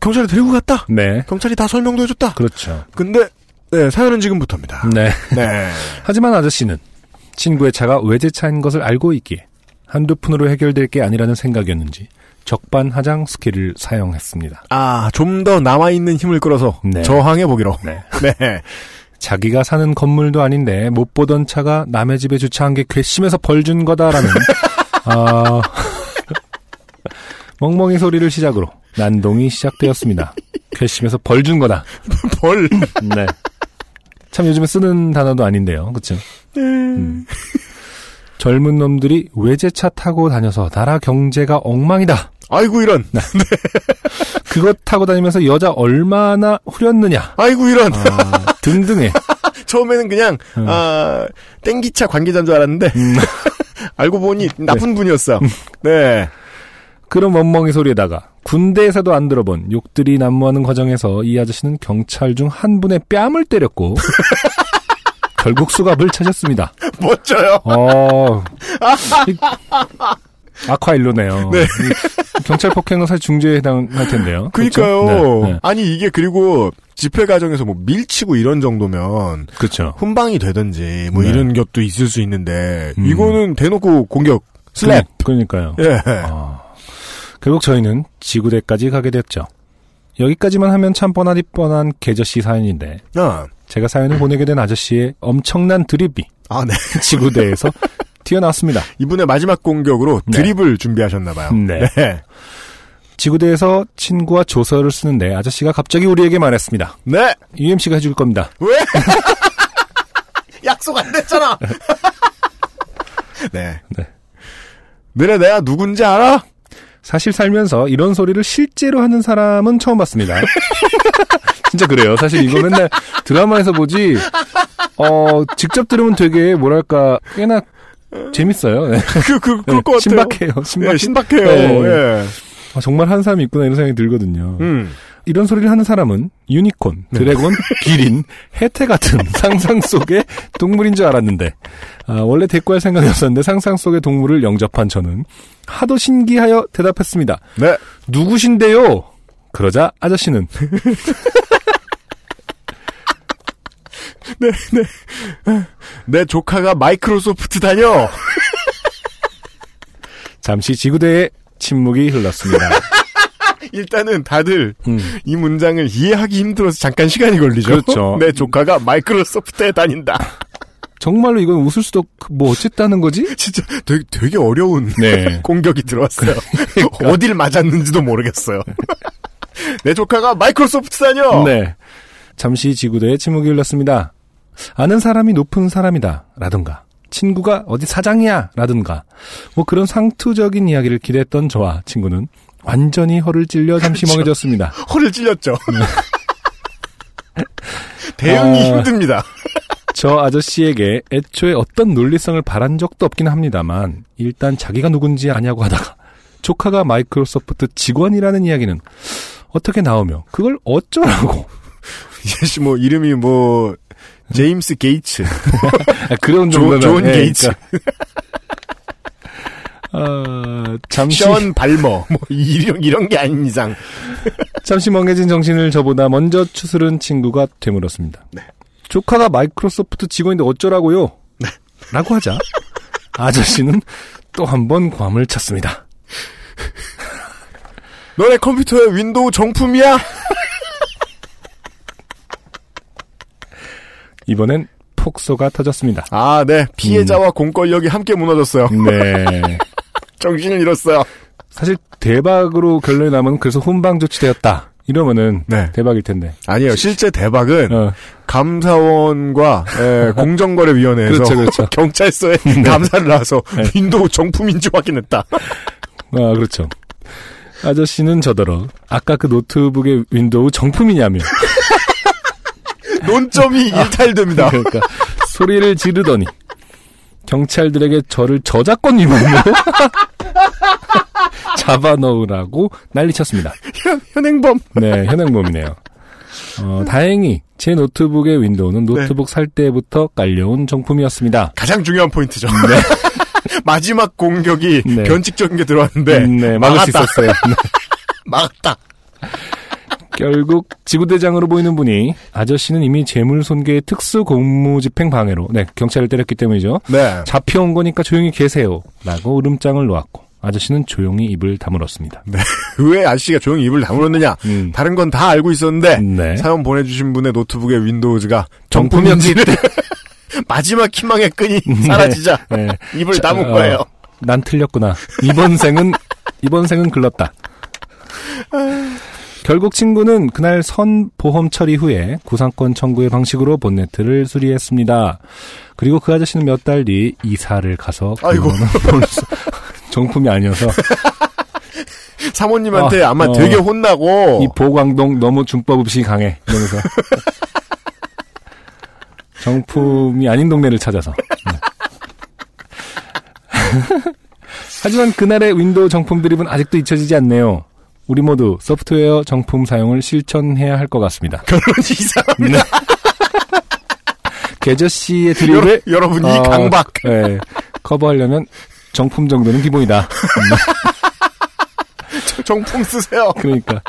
경찰에 데리고 갔다. 네, 경찰이 다 설명도 해줬다. 그렇죠. 근데 네, 사연은 지금부터입니다. 네. 네. 하지만 아저씨는 친구의 차가 외제차인 것을 알고 있기에 한두 푼으로 해결될 게 아니라는 생각이었는지 적반하장 skill을 사용했습니다. 아, 좀 더 남아있는 힘을 끌어서 네. 저항해보기로. 네. 네. 자기가 사는 건물도 아닌데 못 보던 차가 남의 집에 주차한 게 괘씸해서 벌 준 거다라는 아 멍멍이 소리를 시작으로 난동이 시작되었습니다. 괘씸해서 벌 준 거다. 벌. 네. 참 요즘에 쓰는 단어도 아닌데요. 그쵸? 음. 젊은 놈들이 외제차 타고 다녀서 나라 경제가 엉망이다. 아이고, 이런. 그것 타고 다니면서 여자 얼마나 후렸느냐. 아이고, 이런. 아, 등등의 처음에는 그냥 음. 아 땡기차 관계자인 줄 알았는데 알고 보니 나쁜 분이었어. 네. 그런 멍멍이 소리에다가 군대에서도 안 들어본 욕들이 난무하는 과정에서 이 아저씨는 경찰 중 한 분의 뺨을 때렸고 결국 수갑을 차셨습니다. 멋져요. 어, 이- 아쿠아일로네요. 네. 이 경찰 폭행은 사실 중죄에 해당할 텐데요. 그러니까요. 그렇죠? 네, 네. 아니 이게 그리고 집회 과정에서 뭐 밀치고 이런 정도면 그렇죠. 훈방이 되든지 뭐 네. 이런 것도 있을 수 있는데 음. 이거는 대놓고 공격 슬랩. 그러니까요. 예. 아, 결국 저희는 지구대까지 가게 됐죠. 여기까지만 하면 참 뻔하디 뻔한 개저씨 사연인데 아, 제가 사연을 보내게 된 아저씨의 엄청난 드립이 아, 네. 지구대에서 튀어나왔습니다. 이분의 마지막 공격으로 네. 드립을 준비하셨나봐요. 네. 지구대에서 친구와 조서를 쓰는데 아저씨가 갑자기 우리에게 말했습니다. 네. UMC가 해줄 겁니다. 왜? 약속 안 됐잖아. 네. 네. 너네 내가 누군지 알아? 사실 살면서 이런 소리를 실제로 하는 사람은 처음 봤습니다. 진짜 그래요. 사실 이거 맨날 드라마에서 보지, 어, 직접 들으면 되게, 뭐랄까, 꽤나 재밌어요. 네. 그, 그, 그럴 네, 것 같아요. 신박해요. 신박해. 예, 신박해요. 네. 예. 아, 정말 한 사람이 있구나 이런 생각이 들거든요. 음. 이런 소리를 하는 사람은 유니콘, 드래곤, 기린, 해태 같은 상상 속의 동물인 줄 알았는데 아, 원래 대꾸할 생각이 없었는데 상상 속의 동물을 영접한 저는 하도 신기하여 대답했습니다. 네. 누구신데요? 그러자 아저씨는 내 조카가 마이크로소프트 다녀. 잠시 지구대에 침묵이 흘렀습니다. 일단은 다들 음, 이 문장을 이해하기 힘들어서 잠깐 시간이 걸리죠. 그렇죠. 내 조카가 마이크로소프트에 다닌다. 정말로 이건 웃을 수도 없- 뭐 어쨌다는 거지? 진짜 되게, 되게 어려운 네. 공격이 들어왔어요. 어딜 맞았는지도 모르겠어요. 내 조카가 마이크로소프트 다녀. 네. 잠시 지구대에 침묵이 흘렀습니다. 아는 사람이 높은 사람이다. 라든가. 친구가 어디 사장이야. 라든가. 뭐 그런 상투적인 이야기를 기대했던 저와 친구는 완전히 허를 찔려 잠시 그렇죠. 멍해졌습니다. 허를 찔렸죠. 대응이 아. 힘듭니다. 저 아저씨에게 애초에 어떤 논리성을 바란 적도 없긴 합니다만 일단 자기가 누군지 아냐고 하다가 조카가 마이크로소프트 직원이라는 이야기는 어떻게 나오며 그걸 어쩌라고 이제 뭐 이름이 뭐 제임스 게이츠, 아, 그런 조, 정도면 존 예, 게이츠, 그러니까. 어, 잠시 션 발머 뭐 이런 이런 게 아닌 이상 잠시 멍해진 정신을 저보다 먼저 추스른 친구가 되물었습니다. 네. 조카가 마이크로소프트 직원인데 어쩌라고요? 라고 하자 아저씨는 또 한 번 고함을 쳤습니다. 너네 컴퓨터에 윈도우 정품이야? 이번엔 폭소가 터졌습니다. 아, 네. 피해자와 공권력이 함께 무너졌어요. 네. 정신을 잃었어요. 사실 대박으로 결론이 나면 그래서 훈방 조치되었다. 이러면은 네. 대박일 텐데. 아니에요. 실제 대박은 어, 감사원과 에, 공정거래위원회에서 그렇죠, 그렇죠. 경찰서에 감사를 나서 네. 윈도우 정품인지 확인했다. 아, 그렇죠. 아저씨는 저더러 아까 그 노트북의 윈도우 정품이냐며 논점이 일탈됩니다. 그러니까 소리를 지르더니 경찰들에게 저를 저작권 위반으로 잡아넣으라고 난리쳤습니다. 현행범. 네, 현행범이네요. 어, 다행히 제 노트북의 윈도우는 노트북 살 때부터 깔려온 정품이었습니다. 가장 중요한 포인트죠. 마지막 공격이 네. 변칙적인 게 들어왔는데 음, 네, 막을 수 막았다. 있었어요. 네. 막았다. 결국 지구대장으로 보이는 분이 아저씨는 이미 재물손괴의 특수 공무집행 방해로 네 경찰을 때렸기 때문이죠. 네. 잡혀온 거니까 조용히 계세요라고 울음장을 놓았고 아저씨는 조용히 입을 다물었습니다. 왜 아저씨가 조용히 입을 다물었느냐? 음. 다른 건 다 알고 있었는데 네. 사연 보내주신 분의 노트북의 윈도우즈가 정품인지를 마지막 희망의 끈이 사라지자 네. 입을 자, 다문 어, 거예요. 난 틀렸구나. 이번 생은 이번 생은 글렀다. 결국 친구는 그날 선 보험 처리 후에 구상권 청구의 방식으로 본네트를 수리했습니다. 그리고 그 아저씨는 몇 달 뒤 이사를 가서 아이고. 정품이 아니어서 사모님한테 아, 아마 어. 되게 혼나고 이 보광동 너무 준법 없이 강해 이러면서 정품이 아닌 동네를 찾아서. 네. 하지만 그날의 윈도우 정품 드립은 아직도 잊혀지지 않네요. 우리 모두 소프트웨어 정품 사용을 실천해야 할 것 같습니다. 결론이 이상합니다. 네. 개저씨의 드립을 여러 분 이 어, 강박. 네, 커버하려면 정품 정도는 기본이다. 정품 쓰세요. 그러니까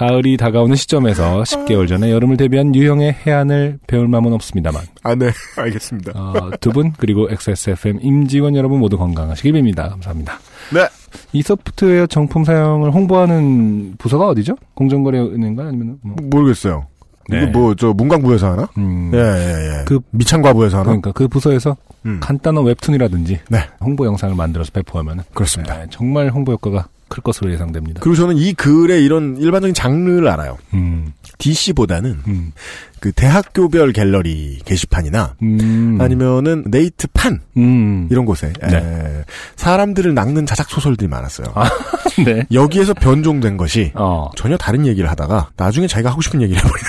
가을이 다가오는 시점에서 10개월 전에 여름을 대비한 유형의 혜안을 배울 마음은 없습니다만 아, 네. 알겠습니다. 어, 두 분 그리고 XSFM 임직원 여러분 모두 건강하시길 빕니다. 감사합니다. 네. 이 소프트웨어 정품 사용을 홍보하는 부서가 어디죠? 공정거래은행가 아니면 뭐? 모르겠어요. 네. 이거 뭐, 저, 문광부에서 하나? 음, 예, 예, 예. 그- 미창과부에서 하나? 그러니까 그 부서에서 음. 간단한 웹툰이라든지 네. 홍보 영상을 만들어서 배포하면 그렇습니다. 정말 홍보 효과가 클 것으로 예상됩니다. 그리고 저는 이 글의 이런 일반적인 장르를 알아요. 음, DC보다는 음, 그 대학교별 갤러리 게시판이나 음, 아니면은 네이트판 음, 이런 곳에 네. 에, 사람들을 낚는 자작 소설들이 많았어요. 아. 네, 여기에서 변종된 것이 어, 전혀 다른 얘기를 하다가 나중에 자기가 하고 싶은 얘기를 해버리는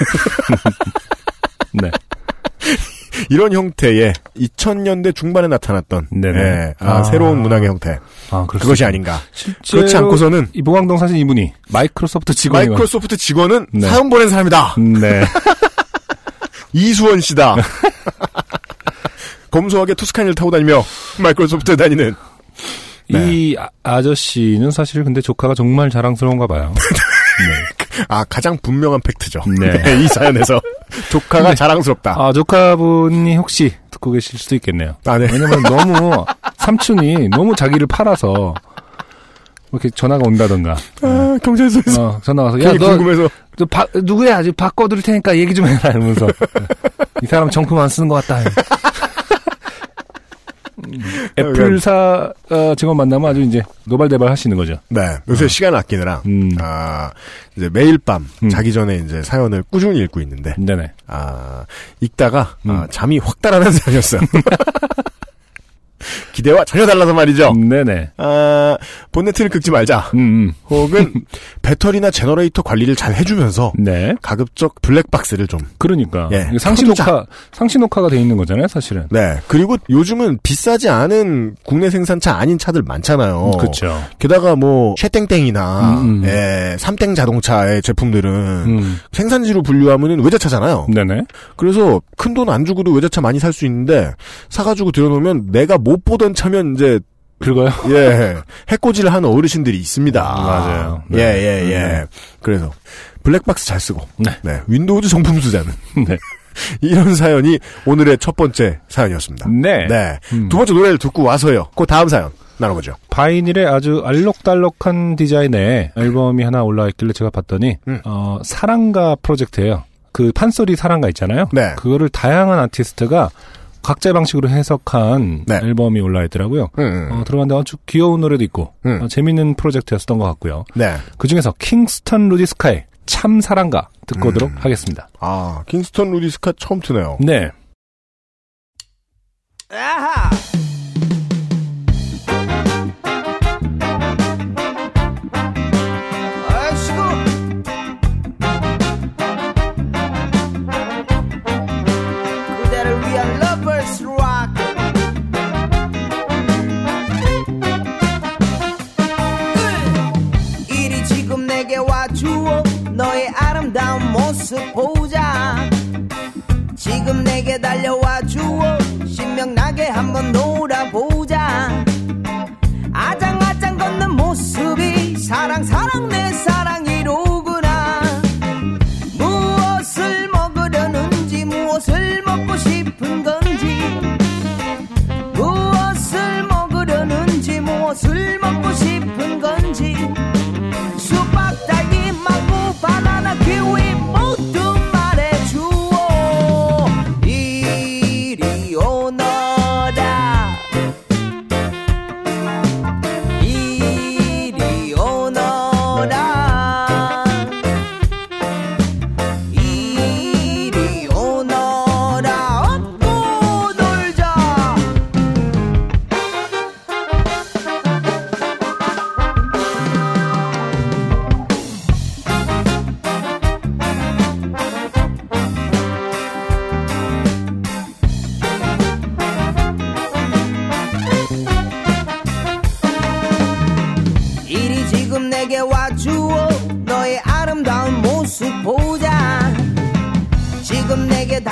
네, 이런 형태의 2000년대 중반에 나타났던 네네. 예, 아, 아. 새로운 문학의 형태 아, 그것이 아닌가. 그렇지 않고서는 이 보강동 사신 이분이 마이크로소프트 직원이 마이크로소프트 직원은 네. 사연 보낸 사람이다. 네, 이수원 씨다. 검소하게 투스칸을 타고 다니며 마이크로소프트에 다니는 이 아, 아저씨는 사실 근데 조카가 정말 자랑스러운가 봐요. 아 가장 분명한 팩트죠. 네. 이 사연에서 조카가 네. 자랑스럽다. 아, 조카분이 혹시 듣고 계실 수도 있겠네요. 아, 네. 왜냐면 너무 삼촌이 너무 자기를 팔아서 이렇게 전화가 온다던가. 아, 경찰서에서 어, 전화 와서 야, 괜히 너, 궁금해서 너 바, 누구야? 아직 바꿔 드릴 테니까 얘기 좀 해라 이러면서 이 사람 정품 안 쓰는 것 같다. 음, 애플사 어, 직원 만나면 아주 이제 노발대발 하시는 거죠. 네 요새 시간 아끼느라 음. 아 이제 매일 밤 음. 자기 전에 이제 사연을 꾸준히 읽고 있는데 네네. 아 읽다가 음. 아, 잠이 확 달아난 사연이었어요. 기대와 전혀 달라서 말이죠. 네네. 아 본네트를 긁지 말자. 음, 음. 혹은 배터리나 generator 관리를 잘 해주면서 네. 가급적 블랙박스를 좀 그러니까 예. 상시 녹화 상시 녹화가 돼 있는 거잖아요, 사실은. 네. 그리고 요즘은 비싸지 않은 국내 생산차 아닌 차들 많잖아요. 그렇죠. 게다가 뭐 쉐땡땡이나 음, 음. 예, 삼땡 자동차의 제품들은 음. 생산지로 분류하면은 외제차잖아요. 네네. 그래서 큰 돈 안 주고도 외제차 많이 살 수 있는데 사가지고 들여놓으면 내가 못 보던 차면 이제 그거요? 예 해코지를 하는 어르신들이 있습니다. 맞아요. 예 네. 예 예. 네. 그래서 블랙박스 잘 쓰고 네. 네, 윈도우즈 정품 쓰자는 네. 이런 사연이 오늘의 첫 번째 사연이었습니다. 네. 네. 음. 두 번째 노래를 듣고 와서요. 그 다음 사연 나눠보죠. vinyl의 아주 알록달록한 디자인의 앨범이 하나 올라와 있길래 제가 봤더니 음. 어, 사랑가 프로젝트예요. 그 판소리 사랑가 있잖아요. 네. 그거를 다양한 아티스트가 각자의 방식으로 해석한 네. 앨범이 올라와 있더라고요. 음, 어, 들어봤는데 아주 귀여운 노래도 있고 음. 어, 재밌는 프로젝트였던 것 같고요. 네. 그 중에서 킹스턴 루디스카의 참 사랑가 듣고 음. 오도록 하겠습니다. 아, 킹스턴 루디스카 처음 트네요. 네. 아하! 모습 보자. 지금 내게 달려와 주어. 신명나게 한번 놀아보자. 아장아장 걷는 모습이 사랑 사랑 내 사랑이로구나. 무엇을 먹으려는지 무엇을 먹고 싶은 건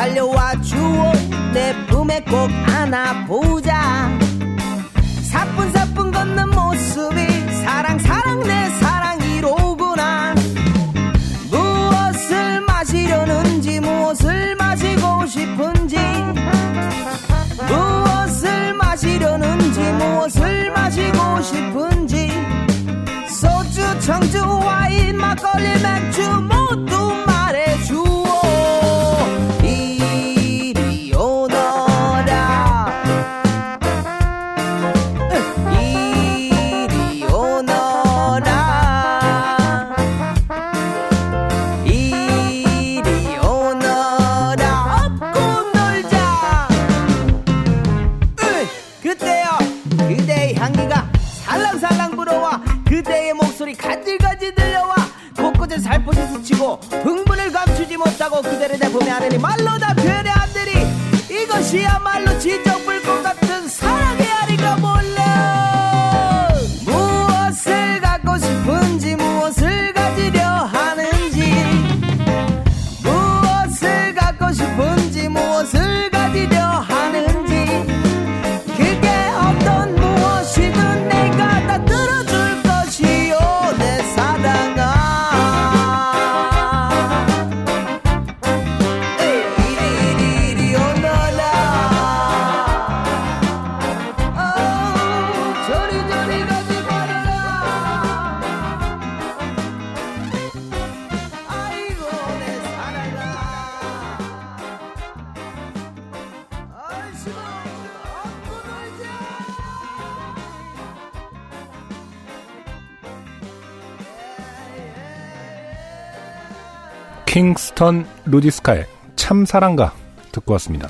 달려와 주오. 내 품에 꼭 안아보자. 사뿐사뿐 걷는 모습이 사랑 사랑 내 사랑이로구나. 무엇을 마시려는지 무엇을 마시고 싶은지. 무엇을 마시려는지 무엇을 마시고 싶은지. 소주 청주 와인 막걸리 맥주 킹스턴 루디스카의 참사랑가 듣고 왔습니다.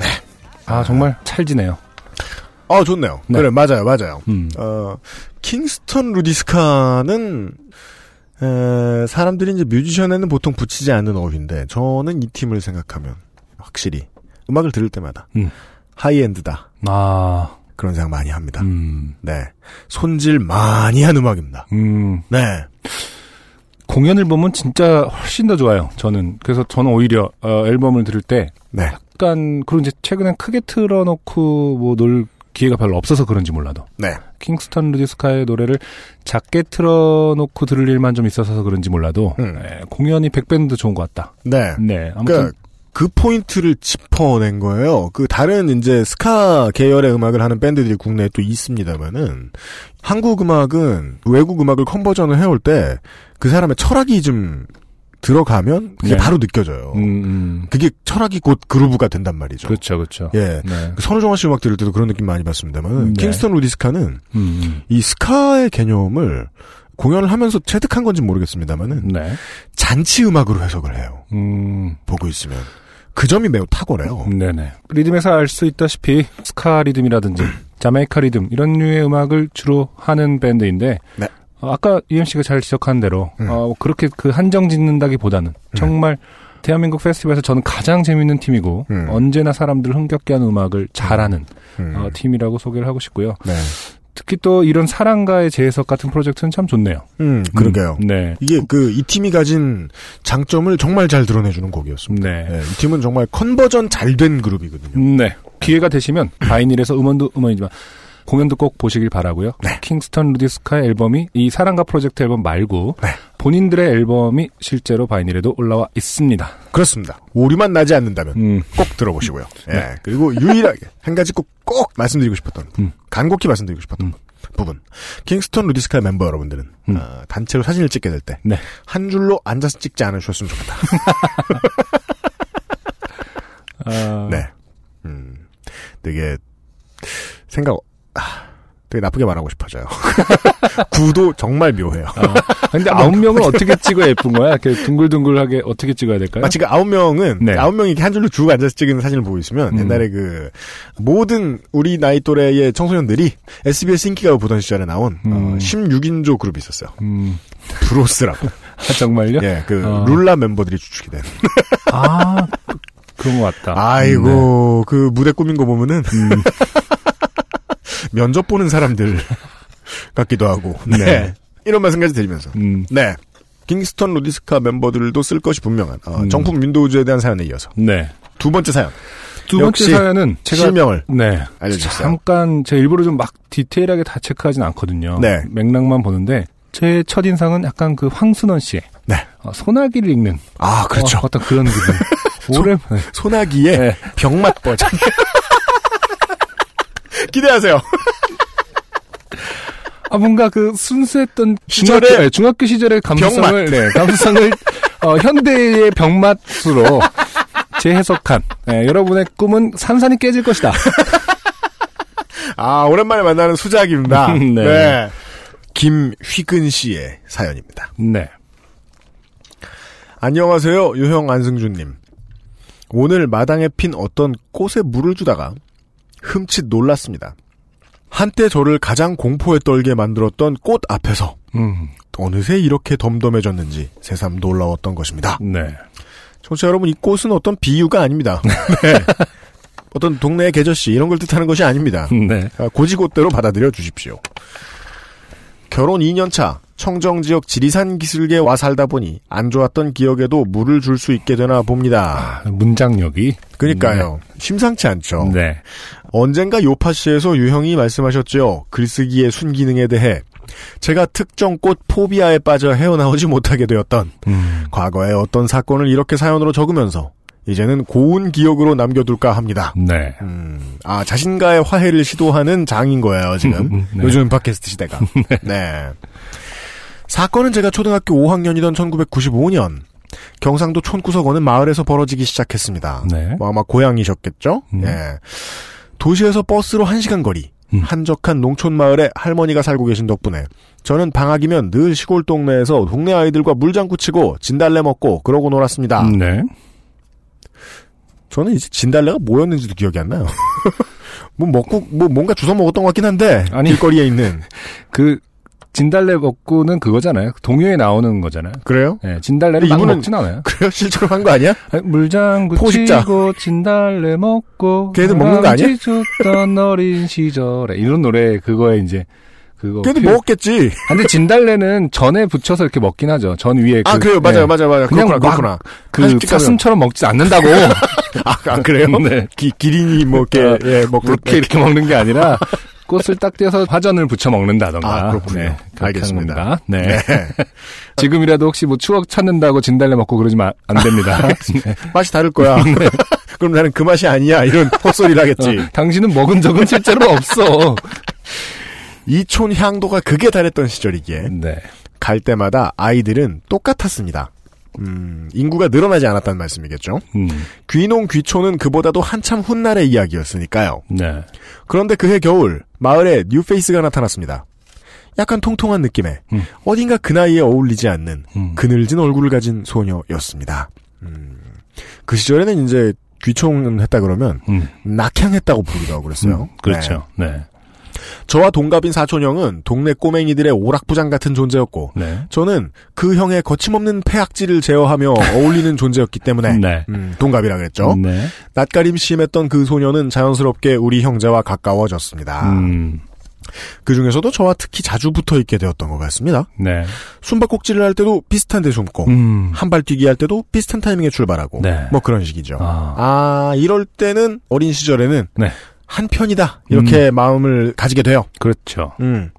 네. 아, 정말 찰지네요. 어, 좋네요. 네. 그래, 맞아요, 맞아요. 음. 어, 킹스턴 루디스카는, 에, 사람들이 이제 뮤지션에는 보통 붙이지 않는 어휘인데, 저는 이 팀을 생각하면, 확실히, 음악을 들을 때마다, 음. high-end다. 아, 그런 생각 많이 합니다. 음, 네. 손질 많이 한 음악입니다. 음. 네. 공연을 보면 진짜 훨씬 더 좋아요. 저는. 그래서 저는 오히려, 어, 앨범을 들을 때, 네. 약간, 그리고 이제 최근엔 크게 틀어놓고, 뭐, 놀 기회가 별로 없어서 그런지 몰라도. 네. 킹스턴 루디스카의 노래를 작게 틀어놓고 들을 일만 좀 있어서 그런지 몰라도, 음. 예, 공연이 백배는 좋은 것 같다. 네. 네. 아무튼, 그러니까 그 포인트를 짚어낸 거예요. 그 다른 이제 스카 계열의 음악을 하는 밴드들이 국내에 또 있습니다만은 한국 음악은 외국 음악을 conversion을 해올 때 그 사람의 철학이 좀 들어가면 그게 네. 바로 느껴져요. 음, 음. 그게 철학이 곧 groove가 된단 말이죠. 그렇죠, 그렇죠. 예. 네. 그 선우정아 씨 음악 들을 때도 그런 느낌 많이 받습니다만 네. 킹스턴 루디스카는 음, 음. 이 스카의 개념을 공연을 하면서 체득한 건지 모르겠습니다만은 네. 잔치 음악으로 해석을 해요. 음, 보고 있으면 그 점이 매우 탁월해요. 네네. 리듬에서 알 수 있다시피 스카 리듬이라든지 자메이카 리듬 이런 류의 음악을 주로 하는 밴드인데 네. 어, 아까 UMC가 잘 지적한 대로 음. 어, 그렇게 그 한정 짓는다기보다는 정말 대한민국 페스티벌에서 저는 가장 재밌는 팀이고 음. 언제나 사람들 흥겹게 하는 음악을 잘하는 음. 어, 팀이라고 소개를 하고 싶고요. 네. 특히 또 이런 사랑가의 재해석 같은 프로젝트는 참 좋네요. 음, 그러게요. 음, 네. 이게 그 이 팀이 가진 장점을 정말 잘 드러내주는 곡이었습니다. 네. 네, 이 팀은 정말 컨버전 잘 된 그룹이거든요. 네. 기회가 되시면 바이닐에서 음원도 음원이지만 공연도 꼭 보시길 바라고요. 네. 킹스턴 루디스카의 앨범이 이 사랑가 프로젝트 앨범 말고 네. 본인들의 앨범이 실제로 바이닐에도 올라와 있습니다. 그렇습니다. 오류만 나지 않는다면 음. 꼭 들어보시고요. 예. 그리고 유일하게 한 가지 꼭, 꼭 말씀드리고 싶었던 음. 간곡히 말씀드리고 싶었던 음. 부분. 킹스턴 루디스카의 멤버 여러분들은 음. 어, 단체로 사진을 찍게 될 때한 네. 줄로 앉아서 찍지 않으셨으면 좋겠다. 아, 네. 음, 되게 생각 아, 되게 나쁘게 말하고 싶어져요. 구도 정말 묘해요. 아, 근데 아홉 명은 어떻게 찍어야 예쁜 거야? 이렇게 둥글둥글하게 어떻게 찍어야 될까요? 마치 그 아홉 명은 네. 아홉 명이 이렇게 한 줄로 쭉 앉아서 찍는 사진을 보고 있으면 음. 옛날에 그 모든 우리 나이 또래의 청소년들이 SBS 인기가요 보던 시절에 나온 어, 음. 16인조 그룹이 있었어요. 음, 브로스라고. 아, 정말요? 예, 그 어. 룰라 멤버들이 주축이 된. 아, 그- 그런 것 같다. 아이고 그 무대 꾸민 거 보면은 네. 음, 면접 보는 사람들 같기도 하고. 네. 네. 이런 말씀까지 드리면서. 음, 네. 킹스턴 루디스카 멤버들도 쓸 것이 분명한 어, 음. 정품 윈도우즈에 대한 사연에 이어서 네. 두 번째 사연 두 번째 사연은 제가 실명을 네. 알려주셨어요. 잠깐 제가 일부러 좀 막 디테일하게 다 체크하진 않거든요. 네. 맥락만 보는데 제 첫인상은 약간 그 황순원 씨의 네. 어, 소나기를 읽는 아 그렇죠. 어, 떤 그런 기분. 오랜만에 소나기의 네. 병맛 버전. 기대하세요. 아 뭔가 그 순수했던 시절의 중학교, 네, 중학교 시절의 감수성을 네, 감수성을 어, 현대의 병맛으로 재해석한 네, 여러분의 꿈은 산산이 깨질 것이다. 아 오랜만에 만나는 수작입니다. 네. 네. 김휘근 씨의 사연입니다. 네. 안녕하세요, 유형 안승준님. 오늘 마당에 핀 어떤 꽃에 물을 주다가 흠칫 놀랐습니다. 한때 저를 가장 공포에 떨게 만들었던 꽃 앞에서 음. 어느새 이렇게 덤덤해졌는지 새삼 놀라웠던 것입니다. 네. 청취자 여러분, 이 꽃은 어떤 비유가 아닙니다. 네. 어떤 동네의 계절씨 이런 걸 뜻하는 것이 아닙니다. 네. 아, 고지고대로 받아들여 주십시오. 결혼 2년 차 청정 지역 지리산 기슭에 와 살다 보니 안 좋았던 기억에도 물을 줄 수 있게 되나 봅니다. 아, 문장력이 그러니까요. 심상치 않죠. 네. 언젠가 요파시에서 유형이 말씀하셨죠. 글쓰기의 순기능에 대해 제가 특정 꽃 포비아에 빠져 헤어나오지 못하게 되었던 음. 과거의 어떤 사건을 이렇게 사연으로 적으면서 이제는 고운 기억으로 남겨둘까 합니다. 네. 음, 아, 자신과의 화해를 시도하는 장인 거예요, 지금. 네. 요즘 팟캐스트 시대가. 네. 사건은 제가 초등학교 5학년이던 1995년, 경상도 촌구석 어느 마을에서 벌어지기 시작했습니다. 네. 뭐 아마 고향이셨겠죠? 음. 예. 도시에서 버스로 1시간 거리, 음. 한적한 농촌 마을에 할머니가 살고 계신 덕분에 저는 방학이면 늘 시골 동네에서 동네 아이들과 물장구 치고 진달래 먹고 그러고 놀았습니다. 네. 저는 이제 진달래가 뭐였는지도 기억이 안 나요. 뭐 먹고 뭐 뭔가 주워 먹었던 것 같긴 한데 아니. 길거리에 있는 그 진달래 먹고는 그거잖아요. 동요에 나오는 거잖아요. 그래요? 네, 진달래를 막 먹진 않아요. 그래요? 실제로 한 거 아니야? 아니, 물장구 포식자. 치고 진달래 먹고 걔네들 먹는 거 아니야? 줬던 어린 시절에 이런 노래 그거에 이제 그거 걔도 표- 먹었겠지. 아, 근데 진달래는 전에 붙여서 이렇게 먹긴 하죠. 전 위에 아 그- 그래요, 맞아요, 네. 맞아요, 맞아요. 그냥 그렇구나, 막 그렇구나. 그 사슴처럼 먹지 않는다고. 아, 아, 그래요? 네. 기, 기린이 뭐 이렇게 어, 예 먹고 그렇게 이렇게 먹는 게 아니라 꽃을 딱 떼서 화전을 붙여 먹는다던가. 아, 그렇군요. 네, 알겠습니다. 네. 네. 지금이라도 혹시 뭐 추억 찾는다고 진달래 먹고 그러지 마, 안 됩니다. 네. 맛이 다를 거야. 그럼 나는 그 맛이 아니야. 이런 헛소리를 하겠지. 어, 당신은 먹은 적은 실제로 없어. 이촌 향도가 극에 달했던 시절이기에 네. 갈 때마다 아이들은 똑같았습니다. 음, 인구가 늘어나지 않았다는 말씀이겠죠. 음, 귀농 귀촌은 그보다도 한참 훗날의 이야기였으니까요. 네. 그런데 그해 겨울 마을에 뉴페이스가 나타났습니다. 약간 통통한 느낌의 음. 어딘가 그 나이에 어울리지 않는 음. 그늘진 얼굴을 가진 소녀였습니다. 음, 그 시절에는 이제 귀촌을 했다 그러면 음, 낙향했다고 부르기도 하고 그랬어요. 음, 그렇죠. 네. 네. 저와 동갑인 사촌 형은 동네 꼬맹이들의 오락부장 같은 존재였고 네. 저는 그 형의 거침없는 폐악질을 제어하며 어울리는 존재였기 때문에 네. 음, 동갑이라 그랬죠. 네. 낯가림 심했던 그 소녀는 자연스럽게 우리 형제와 가까워졌습니다. 음, 그 중에서도 저와 특히 자주 붙어 있게 되었던 것 같습니다. 네. 숨바꼭질을 할 때도 비슷한 데 숨고 음, 한발 뛰기 할 때도 비슷한 타이밍에 출발하고 네. 뭐 그런 식이죠. 아, 아 이럴 때는 어린 시절에는 네. 한 편이다 이렇게 마음을 가지게 돼요. 그렇죠. 음.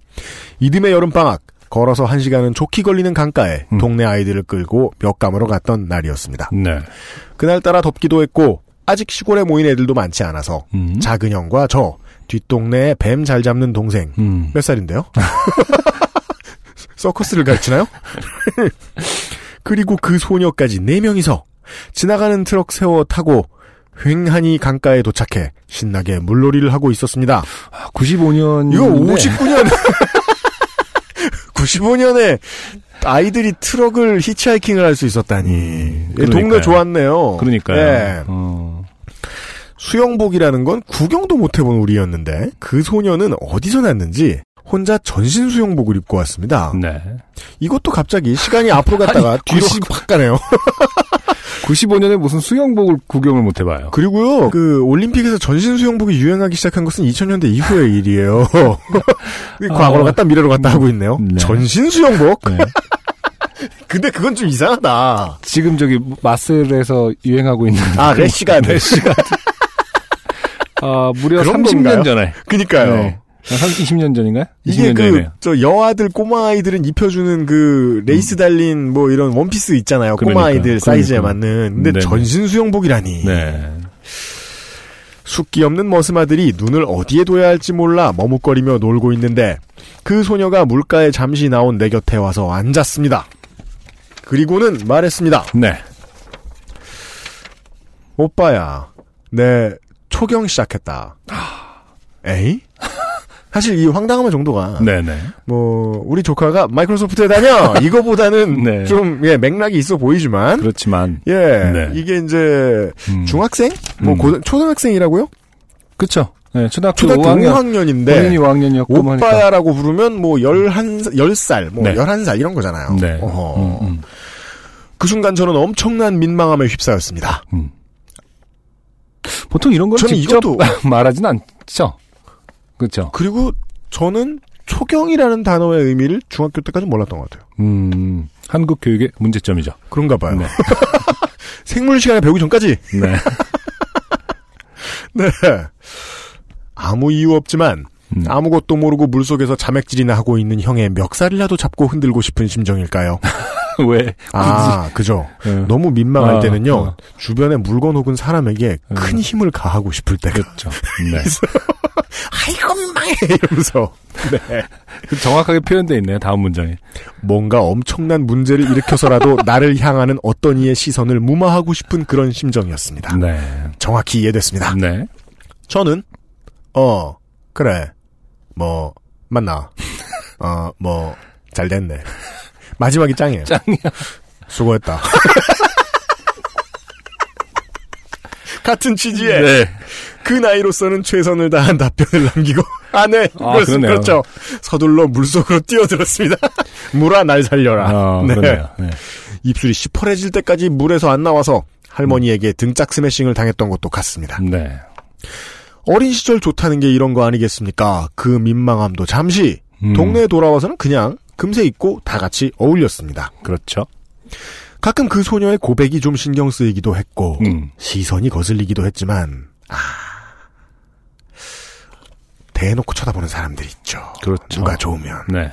이듬해 여름 방학 걸어서 한 시간은 좋게 걸리는 강가에 음. 동네 아이들을 끌고 멱감으로 갔던 날이었습니다. 네. 그날 따라 덥기도 했고 아직 시골에 모인 애들도 많지 않아서 음, 작은 형과 저 뒷동네에 뱀 잘 잡는 동생 음, 몇 살인데요? 서커스를 가르치나요? 그리고 그 소녀까지 네 명이서 지나가는 트럭 세워 타고 휑하니 강가에 도착해 신나게 물놀이를 하고 있었습니다. 95년. 이거 59년 95년에 아이들이 트럭을 히치하이킹을 할 수 있었다니. 음, 예, 동네. 좋았네요. 그러니까요. 예. 어, 수영복이라는 건 구경도 못 해본 우리였는데 그 소녀는 어디서 났는지 혼자 전신 수영복을 입고 왔습니다. 네. 이것도 갑자기 시간이 앞으로 갔다가 아니, 뒤로 90 확 가네요. 95년에 무슨 수영복을 구경을 못 해봐요. 그리고요, 그 올림픽에서 전신 수영복이 유행하기 시작한 것은 2000년대 이후의 일이에요. 과거로 갔다 미래로 갔다 하고 있네요. 네. 전신 수영복? 네. 근데 그건 좀 이상하다. 지금 저기 마슬에서 유행하고 있는 아, 래시가드. 래시가드. 아, 무려 그런 30년 건가요? 전에. 그니까요. 네. 한 20년 전인가요? 이게 20년 그, 전이네요. 저, 여아들, 꼬마 아이들은 입혀주는 그, 레이스 달린 뭐 이런 원피스 있잖아요. 꼬마 그러니까, 아이들 사이즈에 그러니까. 맞는. 근데 네네. 전신 수영복이라니. 네. 숫기 없는 머스마들이 눈을 어디에 둬야 할지 몰라 머뭇거리며 놀고 있는데 그 소녀가 물가에 잠시 나온 내 곁에 와서 앉았습니다. 그리고는 말했습니다. 네. 오빠야, 내 초경 시작했다. 에이? 사실 이 황당함의 정도가 네네. 뭐 우리 조카가 마이크로소프트에 다녀 이거보다는 네. 좀 예, 맥락이 있어 보이지만 그렇지만. 예 네. 이게 이제 음. 중학생 뭐 음. 고, 초등학생이라고요? 그쵸. 네, 초등학교, 초등학교 5학년. 5학년 인데 본인이 5학년이었고. 오빠야라고 부르면 뭐 11, 10살, 뭐 네. 11살 이런 거잖아요. 네. 음, 음. 그 순간 저는 엄청난 민망함에 휩싸였습니다. 음. 보통 이런 걸 직접 이것도- 말하진 않죠. 그렇죠. 그리고 저는 초경이라는 단어의 의미를 중학교 때까지 몰랐던 것 같아요. 음, 한국 교육의 문제점이죠. 그런가 봐요. 네. 생물 시간에 배우기 전까지. 네. 네. 아무 이유 없지만 음. 아무것도 모르고 물속에서 자맥질이나 하고 있는 형의 멱살이라도 잡고 흔들고 싶은 심정일까요? 왜? 아, 그죠. 네. 너무 민망할 아, 때는요. 어. 주변에 물건 혹은 사람에게 큰 힘을 가하고 싶을 때가 그렇죠. 네. 아이고 민망해 이러면서 네. 그 정확하게 표현되어 있네요. 다음 문장에. 뭔가 엄청난 문제를 일으켜서라도 나를 향하는 어떤 이의 시선을 무마하고 싶은 그런 심정이었습니다. 네. 정확히 이해됐습니다. 네. 저는 어 그래 뭐 맞나 어 뭐 잘 됐네 마지막이 짱이에요. 짱이야. 수고했다. 같은 취지에 네. 그 나이로서는 최선을 다한 답변을 남기고 아네 아, 그렇습, 그러네요. 그렇죠 서둘러 물속으로 뛰어들었습니다 물아 날 살려라 아, 네. 네. 입술이 시퍼래질 때까지 물에서 안 나와서 할머니에게 등짝 스매싱을 당했던 것도 같습니다 네. 어린 시절 좋다는 게 이런 거 아니겠습니까 그 민망함도 잠시 음, 동네에 돌아와서는 그냥 금세 잊고 다 같이 어울렸습니다 그렇죠. 가끔 그 소녀의 고백이 좀 신경 쓰이기도 했고 음. 시선이 거슬리기도 했지만 아 대놓고 쳐다보는 사람들이 있죠. 그렇죠. 누가 좋으면 네.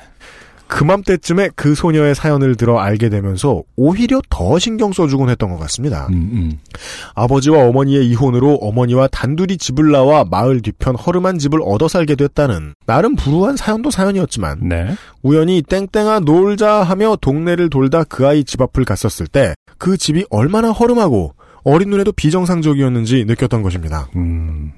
그맘때쯤에 그 소녀의 사연을 들어 알게 되면서 오히려 더 신경 써주곤 했던 것 같습니다. 음, 음. 아버지와 어머니의 이혼으로 어머니와 단둘이 집을 나와 마을 뒤편 허름한 집을 얻어 살게 됐다는 나름 불우한 사연도 사연이었지만 네. 우연히 땡땡아 놀자 하며 동네를 돌다 그 아이 집 앞을 갔었을 때 그 집이 얼마나 허름하고 어린 눈에도 비정상적이었는지 느꼈던 것입니다. 음.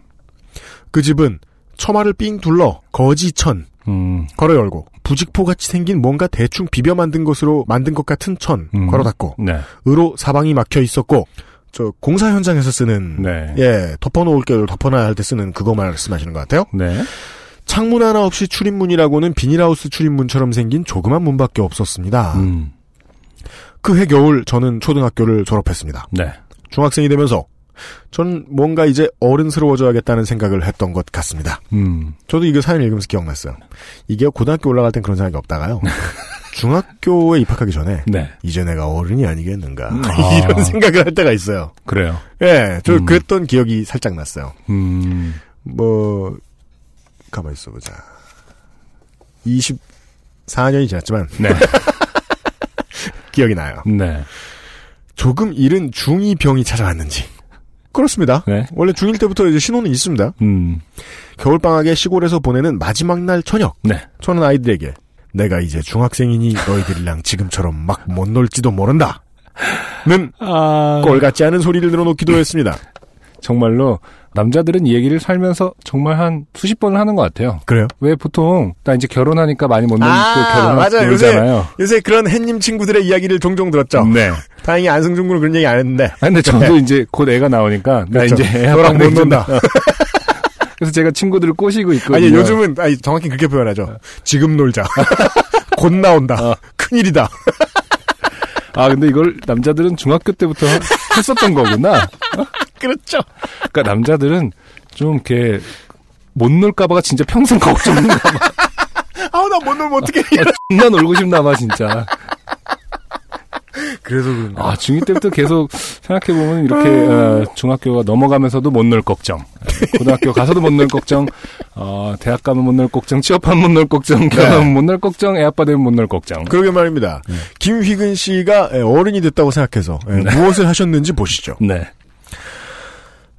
그 집은 처마를 삥 둘러 거지천 음. 걸어 열고 부직포 같이 생긴 뭔가 대충 비벼 만든 것으로 만든 것 같은 천 음. 걸어 닫고 네. 으로 사방이 막혀 있었고 저 공사 현장에서 쓰는 네. 예 덮어놓을 게 덮어놔야 할 때 쓰는 그거 말씀하시는 것 같아요. 네. 창문 하나 없이 출입문이라고는 비닐하우스 출입문처럼 생긴 조그만 문밖에 없었습니다. 음. 그해 겨울 저는 초등학교를 졸업했습니다. 네. 중학생이 되면서 전 뭔가 이제 어른스러워져야겠다는 생각을 했던 것 같습니다. 음. 저도 이거 사연 읽으면서 기억났어요. 이게 고등학교 올라갈 땐 그런 생각이 없다가요. 중학교에 입학하기 전에 네. 이제 내가 어른이 아니겠는가 아. 이런 생각을 할 때가 있어요. 그래요. 예, 저 음. 그랬던 기억이 살짝 났어요. 음. 뭐 가만 있어 보자. 24년이 지났지만 네. 기억이 나요. 네. 조금 이른 중2 병이 찾아왔는지. 그렇습니다. 네. 원래 중1 때부터 이제 신호는 있습니다. 음. 겨울 방학에 시골에서 보내는 마지막 날 저녁. 네. 저는 아이들에게 내가 이제 중학생이니 너희들이랑 지금처럼 막 못 놀지도 모른다. 는 아. 꼴 같지 않은 소리를 늘어놓기도 했습니다. 정말로 남자들은 이 얘기를 살면서 정말 한 수십 번을 하는 것 같아요. 그래요? 왜 보통 나 이제 결혼하니까 많이 못 놀고 아, 결혼 맞아요. 놀잖아요. 요새 그런 햇님 친구들의 이야기를 종종 들었죠. 네. 다행히 안승준 군은 그런 얘기 안 했는데. 아, 근데 저도 이제 곧 애가 나오니까 나 그렇죠. 이제 애 너랑 못 좀- 논다. 그래서 제가 친구들을 꼬시고 있거든요. 아니 요즘은 아니 정확히 그렇게 표현하죠. 지금 놀자. 곧 나온다. 어. 큰일이다. 아 근데 이걸 남자들은 중학교 때부터 했었던 거구나. 그렇죠. 그러니까 남자들은 좀 이렇게 못 놀까봐가 진짜 평생 걱정인가 봐. 아우 나 못 놀면 어떡해. 아, 존나 놀고 싶나 봐 진짜. 그래서 그런가. 아, 중2 때부터 계속 생각해보면 이렇게, 어, 중학교가 넘어가면서도 못 놀 걱정. 고등학교 가서도 못 놀 걱정. 어, 대학 가면 못 놀 걱정. 취업하면 못 놀 걱정. 결혼하면 못놀 걱정. 애 아빠 되면 못 놀 걱정. 그러게 말입니다. 김휘근 씨가 예, 어른이 됐다고 생각해서 예, 무엇을 하셨는지 보시죠. 네.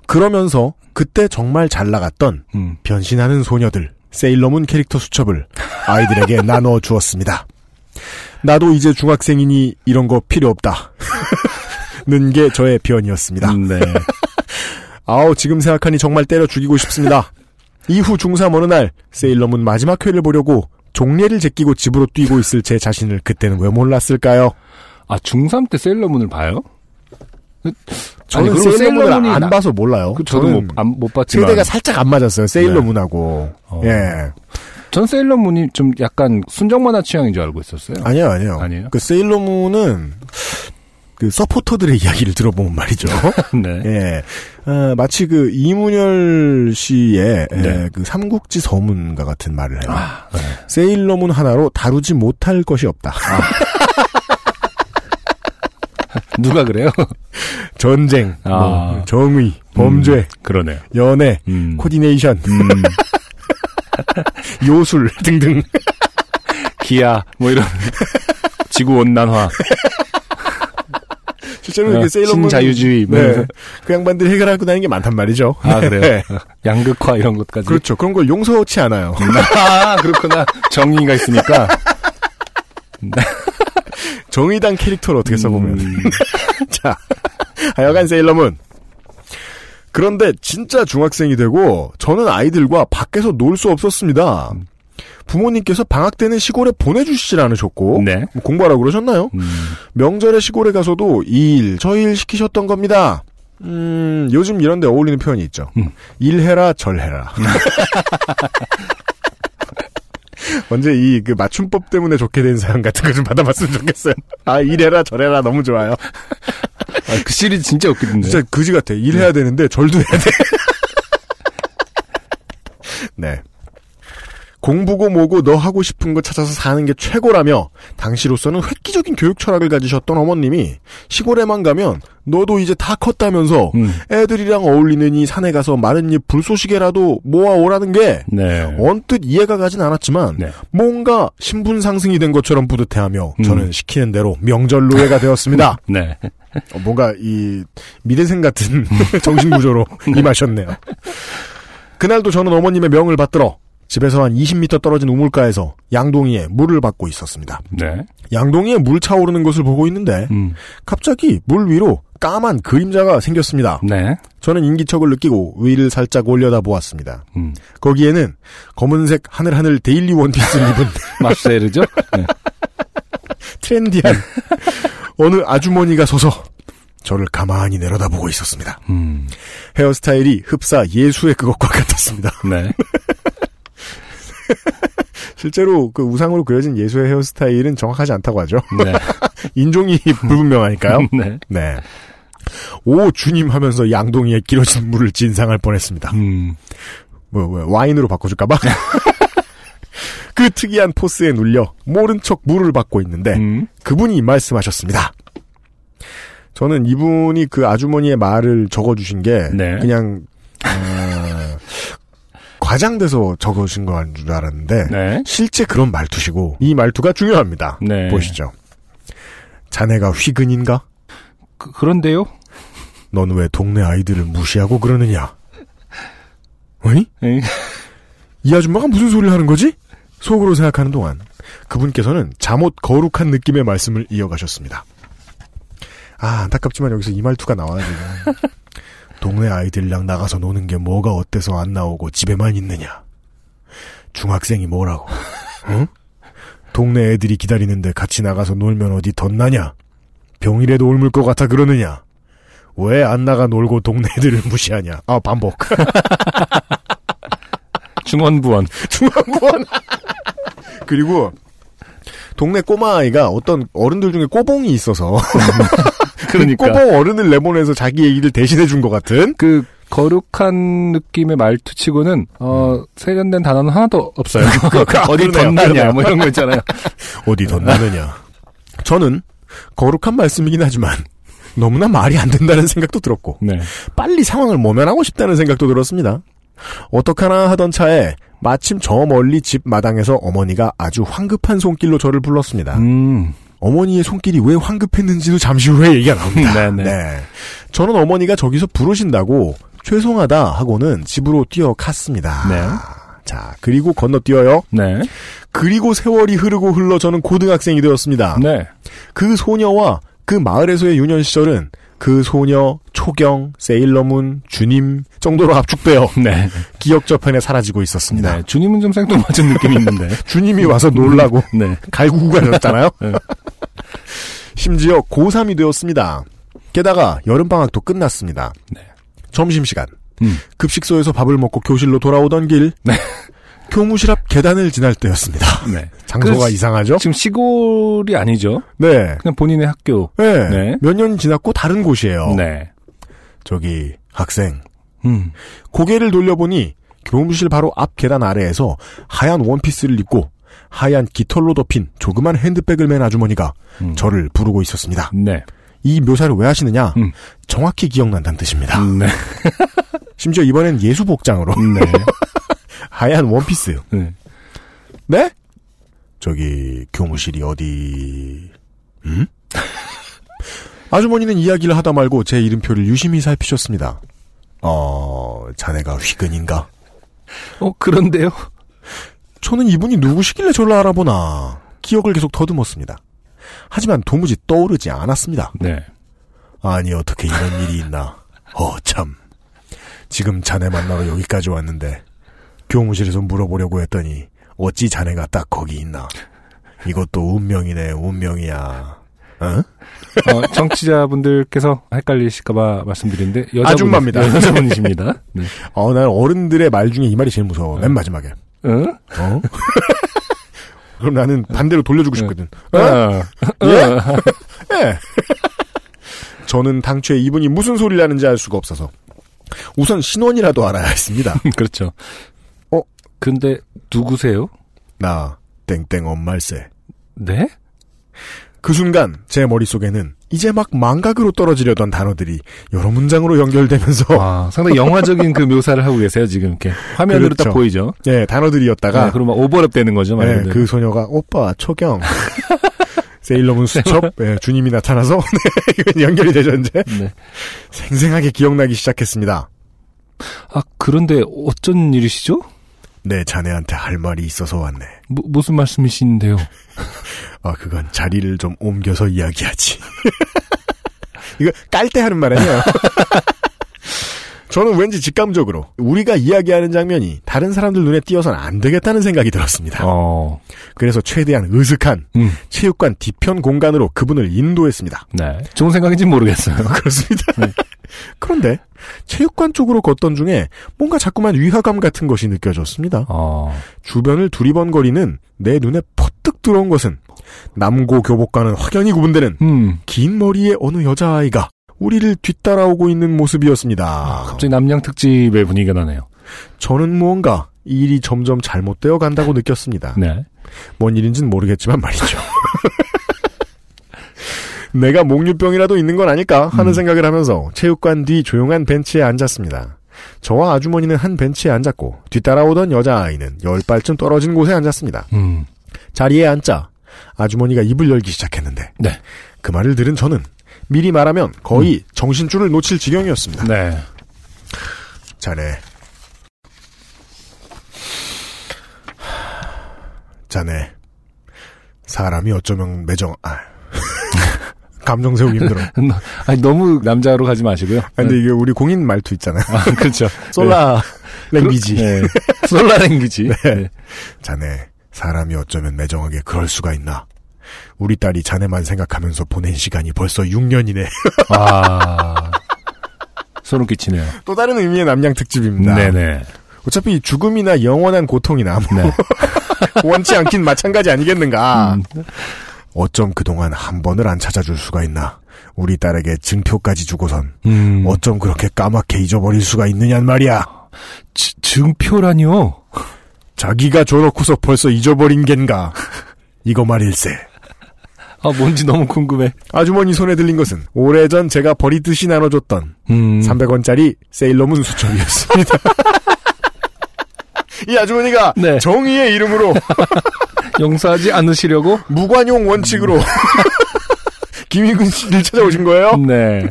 그러면서 그때 정말 잘 나갔던 음. 변신하는 소녀들 세일러문 캐릭터 수첩을 아이들에게 나눠 주었습니다. 나도 이제 중학생이니 이런 거 필요 없다. 는 게 저의 변이었습니다. 음, 네. 아우 지금 생각하니 정말 때려 죽이고 싶습니다. 이후 중3 어느 날 세일러문 마지막 회를 보려고 종례를 제끼고 집으로 뛰고 있을 제 자신을 그때는 왜 몰랐을까요? 아, 중3 때 세일러문을 봐요? 저는 아니, 세일러문을 안 나- 봐서 몰라요. 그 저도 못, 안, 못 봤지만. 세대가 살짝 안 맞았어요. 세일러문하고. 어. 예. 전 세일러문이 좀 약간 순정 만화 취향인 줄 알고 있었어요. 아니요, 아니요. 아니에요? 그 세일러문은 그 서포터들의 이야기를 들어보면 말이죠. 네. 예. 어, 마치 그 이문열 씨의 예, 네. 그 삼국지 서문가 같은 말을 해요. 아, 네. 세일러문 하나로 다루지 못할 것이 없다. 누가 그래요? 전쟁, 아. 뭐, 정의, 범죄, 음, 그러네요. 연애, 음. 코디네이션, 음, 요술 등등. 기아, 뭐 이런. 지구 온난화. 실제로 어, 그 세일러문 신자유주의, 뭐 네. 그 양반들이 해결하고 다니는 게 많단 말이죠. 아, 네. 그래요? 양극화 이런 것까지. 그렇죠. 그런 걸 용서치 않아요. 아, 그렇구나. 정의가 있으니까. 정의당 캐릭터를 어떻게 써보면. 음, 자, 하여간 세일러문. 그런데 진짜 중학생이 되고 저는 아이들과 밖에서 놀 수 없었습니다. 부모님께서 방학 때는 시골에 보내주시질 않으셨고 네. 뭐 공부하라고 그러셨나요? 음, 명절에 시골에 가서도 이 일, 저 일 시키셨던 겁니다. 음, 요즘 이런 데 어울리는 표현이 있죠. 음. 일해라, 절해라. 언제 이 그 맞춤법 때문에 좋게 된 사연 같은 거 좀 받아봤으면 좋겠어요. 아, 일해라, 절해라 너무 좋아요. 아, 그 시리즈 진짜 웃기던데. 진짜 그지 같아. 일해야 되는데 절도 해야 돼. 네. 공부고 뭐고 너 하고 싶은 거 찾아서 사는 게 최고라며 당시로서는 획기적인 교육 철학을 가지셨던 어머님이 시골에만 가면 너도 이제 다 컸다면서 음, 애들이랑 어울리느니 산에 가서 마른 잎 불쏘시개라도 모아오라는 게 네. 언뜻 이해가 가진 않았지만 네. 뭔가 신분 상승이 된 것처럼 뿌듯해하며 음. 저는 시키는 대로 명절 노예가 되었습니다. 네. 어, 뭔가 이 미대생 같은 정신 구조로 임하셨네요. 그날도 저는 어머님의 명을 받들어 집에서 한 20m 떨어진 우물가에서 양동이에 물을 받고 있었습니다. 네. 양동이에 물 차오르는 것을 보고 있는데 음, 갑자기 물 위로 까만 그림자가 생겼습니다. 네. 저는 인기척을 느끼고 위를 살짝 올려다 보았습니다. 음. 거기에는 검은색 하늘하늘 daily 원피스를 입은 마셀르죠? 네. trendy한 어느 아주머니가 서서 저를 가만히 내려다보고 있었습니다. 음, 헤어스타일이 흡사 예수의 그것과 같았습니다. 네. 실제로 그 우상으로 그려진 예수의 헤어스타일은 정확하지 않다고 하죠. 네. 인종이 불분명하니까요. 네. 네. 오 주님 하면서 양동이에 길어진 물을 진상할 뻔했습니다. 음, 뭐, 뭐 와인으로 바꿔줄까봐. 그 특이한 포스에 눌려 모른 척 물을 받고 있는데 음, 그분이 말씀하셨습니다. 저는 이분이 그 아주머니의 말을 적어주신 게 네. 그냥 어, 과장돼서 적으신 건줄 알았는데 네. 실제 그런 말투시고 이 말투가 중요합니다. 네. 보시죠. 자네가 휘근인가? 그, 그런데요? 넌 왜 동네 아이들을 무시하고 그러느냐? 어이? 에이, 이 아줌마가 무슨 소리를 하는 거지? 속으로 생각하는 동안 그분께서는 잠옷 거룩한 느낌의 말씀을 이어가셨습니다. 아 안타깝지만 여기서 이 말투가 나와야 되요 동네 아이들이랑 나가서 노는 게 뭐가 어때서 안 나오고 집에만 있느냐? 중학생이 뭐라고? 응? 동네 애들이 기다리는데 같이 나가서 놀면 어디 덧나냐? 병이라도 옮을 것 같아 그러느냐? 왜 안 나가 놀고 동네 애들을 무시하냐? 아 반복. 중원부원. 중앙부원. 그리고 동네 꼬마 아이가 어떤 어른들 중에 꼬봉이 있어서 그러니까. 꼬봉 어른을 내보내서 자기 얘기를 대신해 준 것 같은 그, 거룩한 느낌의 말투치고는, 어, 세련된 단어는 하나도 없어요. 어디. 덧나냐. 뭐 이런 거 있잖아요. 어디 덧나느냐. 저는 거룩한 말씀이긴 하지만 너무나 말이 안 된다는 생각도 들었고 네. 빨리 상황을 모면하고 싶다는 생각도 들었습니다. 어떡하나 하던 차에 마침 저 멀리 집 마당에서 어머니가 아주 황급한 손길로 저를 불렀습니다. 음. 어머니의 손길이 왜 황급했는지도 잠시 후에 얘기가 나옵니다. 네네. 네. 저는 어머니가 저기서 부르신다고 죄송하다 하고는 집으로 뛰어갔습니다. 네. 자, 그리고 건너뛰어요. 네. 그리고 세월이 흐르고 흘러 저는 고등학생이 되었습니다. 네. 그 소녀와 그 마을에서의 유년 시절은 그 소녀, 초경, 세일러문, 주님 정도로 압축되어 네. 기억 저편에 사라지고 있었습니다. 네. 주님은 좀 생뚱맞은 느낌이 있는데. 주님이 와서 놀라고 네. 갈구고 가셨잖아요. 네. 심지어 고3이 되었습니다. 게다가 여름방학도 끝났습니다. 네. 점심시간. 음. 급식소에서 밥을 먹고 교실로 돌아오던 길. 네. 교무실 앞 계단을 지날 때였습니다. 네. 장소가 그 이상하죠? 지금 시골이 아니죠. 네. 그냥 본인의 학교. 네. 네. 몇 년 지났고 다른 곳이에요. 네. 저기 학생. 음. 고개를 돌려보니 교무실 바로 앞 계단 아래에서 하얀 원피스를 입고 하얀 깃털로 덮인 조그만 핸드백을 맨 아주머니가 음. 저를 부르고 있었습니다. 네. 이 묘사를 왜 하시느냐? 음. 정확히 기억난다는 뜻입니다. 네. 심지어 이번엔 예수 복장으로 네. 하얀 원피스. 네. 네? 저기 교무실이 어디? 음? 아주머니는 이야기를 하다 말고 제 이름표를 유심히 살피셨습니다. 어, 자네가 휘근인가? 어, 그런데요? 저는 이분이 누구시길래 저를 알아보나 기억을 계속 더듬었습니다. 하지만 도무지 떠오르지 않았습니다. 네. 아니 어떻게 이런 일이 있나? 어 참. 지금 자네 만나러 여기까지 왔는데 교무실에서 물어보려고 했더니 어찌 자네가 딱 거기 있나? 이것도 운명이네 운명이야. 어? 어, 정치자분들께서 헷갈리실까봐 말씀드리는데 여자분, 아줌마입니다. 여자분이십니다. 네. 어, 난 어른들의 말 중에 이 말이 제일 무서워. 맨 마지막에. 응? 어? 그럼 나는 반대로 돌려주고 싶거든. 어? 어. 예? 예. 저는 당초에 이분이 무슨 소리를 하는지 알 수가 없어서 우선 신원이라도 알아야 했습니다. 그렇죠. 어? 근데 누구세요? 나 땡땡 엄말세. 네? 그 순간 제 머릿속에는 이제 막 망각으로 떨어지려던 단어들이 여러 문장으로 연결되면서 아, 상당히 영화적인 그 묘사를 하고 계세요, 지금 이렇게. 화면으로 그렇죠. 딱 보이죠? 예, 단어들이었다가 네, 그러면 오버랩 되는 거죠, 말 예, 그대로. 그 소녀가 오빠 초경 세일러문 수첩 예, 주님이 나타나서 네, 연결이 되죠 이제 네. 생생하게 기억나기 시작했습니다. 아, 그런데 어쩐 일이시죠? 내 자네한테 할 말이 있어서 왔네. 무, 무슨 말씀이신데요? 아, 그건 자리를 좀 옮겨서 이야기하지. 이거 깔 때 하는 말 아니에요? 저는 왠지 직감적으로 우리가 이야기하는 장면이 다른 사람들 눈에 띄어서는 안 되겠다는 생각이 들었습니다. 어, 그래서 최대한 으슥한 음, 체육관 뒤편 공간으로 그분을 인도했습니다. 네. 좋은 생각인지 모르겠어요. 그렇습니다. 그런데 체육관 쪽으로 걷던 중에 뭔가 자꾸만 위화감 같은 것이 느껴졌습니다. 어, 주변을 두리번거리는 내 눈에 퍼뜩 들어온 것은 남고 교복과는 확연히 구분되는 음, 긴 머리의 어느 여자아이가 우리를 뒤따라오고 있는 모습이었습니다. 갑자기 남양 특집의 분위기가 나네요. 저는 무언가 일이 점점 잘못되어 간다고 느꼈습니다. 네. 뭔 일인지는 모르겠지만 말이죠. 내가 목류병이라도 있는 건 아닐까 하는 음. 생각을 하면서 체육관 뒤 조용한 벤치에 앉았습니다. 저와 아주머니는 한 벤치에 앉았고 뒤따라오던 여자아이는 열 발쯤 떨어진 곳에 앉았습니다. 음, 자리에 앉자 아주머니가 입을 열기 시작했는데 네. 그 말을 들은 저는 미리 말하면 거의 정신줄을 놓칠 지경이었습니다. 네. 자네. 자네. 사람이 어쩌면 매정, 아. 감정 세우기 힘들어. 아, 아니, 너무 남자로 가지 마시고요. 근데 이게 우리 공인 말투 있잖아요. 아, 그렇죠. 솔라 랭귀지. 네. 솔라 랭귀지. 네. 자네. 사람이 어쩌면 매정하게 그럴 수가 있나. 우리 딸이 자네만 생각하면서 보낸 시간이 벌써 6년이네. 아. 소름 끼치네요. 또 다른 의미의 남양 특집입니다. 네네. 어차피 죽음이나 영원한 고통이나 뭐 네. 원치 않긴 마찬가지 아니겠는가. 음, 어쩜 그동안 한 번을 안 찾아줄 수가 있나. 우리 딸에게 증표까지 주고선 음. 어쩜 그렇게 까맣게 잊어버릴 수가 있느냔 말이야. 지- 증표라뇨? 자기가 줘놓고서 벌써 잊어버린 겐가. 이거 말일세. 아, 뭔지 너무 궁금해. 아주머니 손에 들린 것은 오래전 제가 버리듯이 나눠줬던 음. 300원짜리 세일러문 수첩이었습니다. 이 아주머니가 네. 정의의 이름으로 용서하지 않으시려고? 무관용 원칙으로 김희근 씨를 찾아오신 거예요? 네.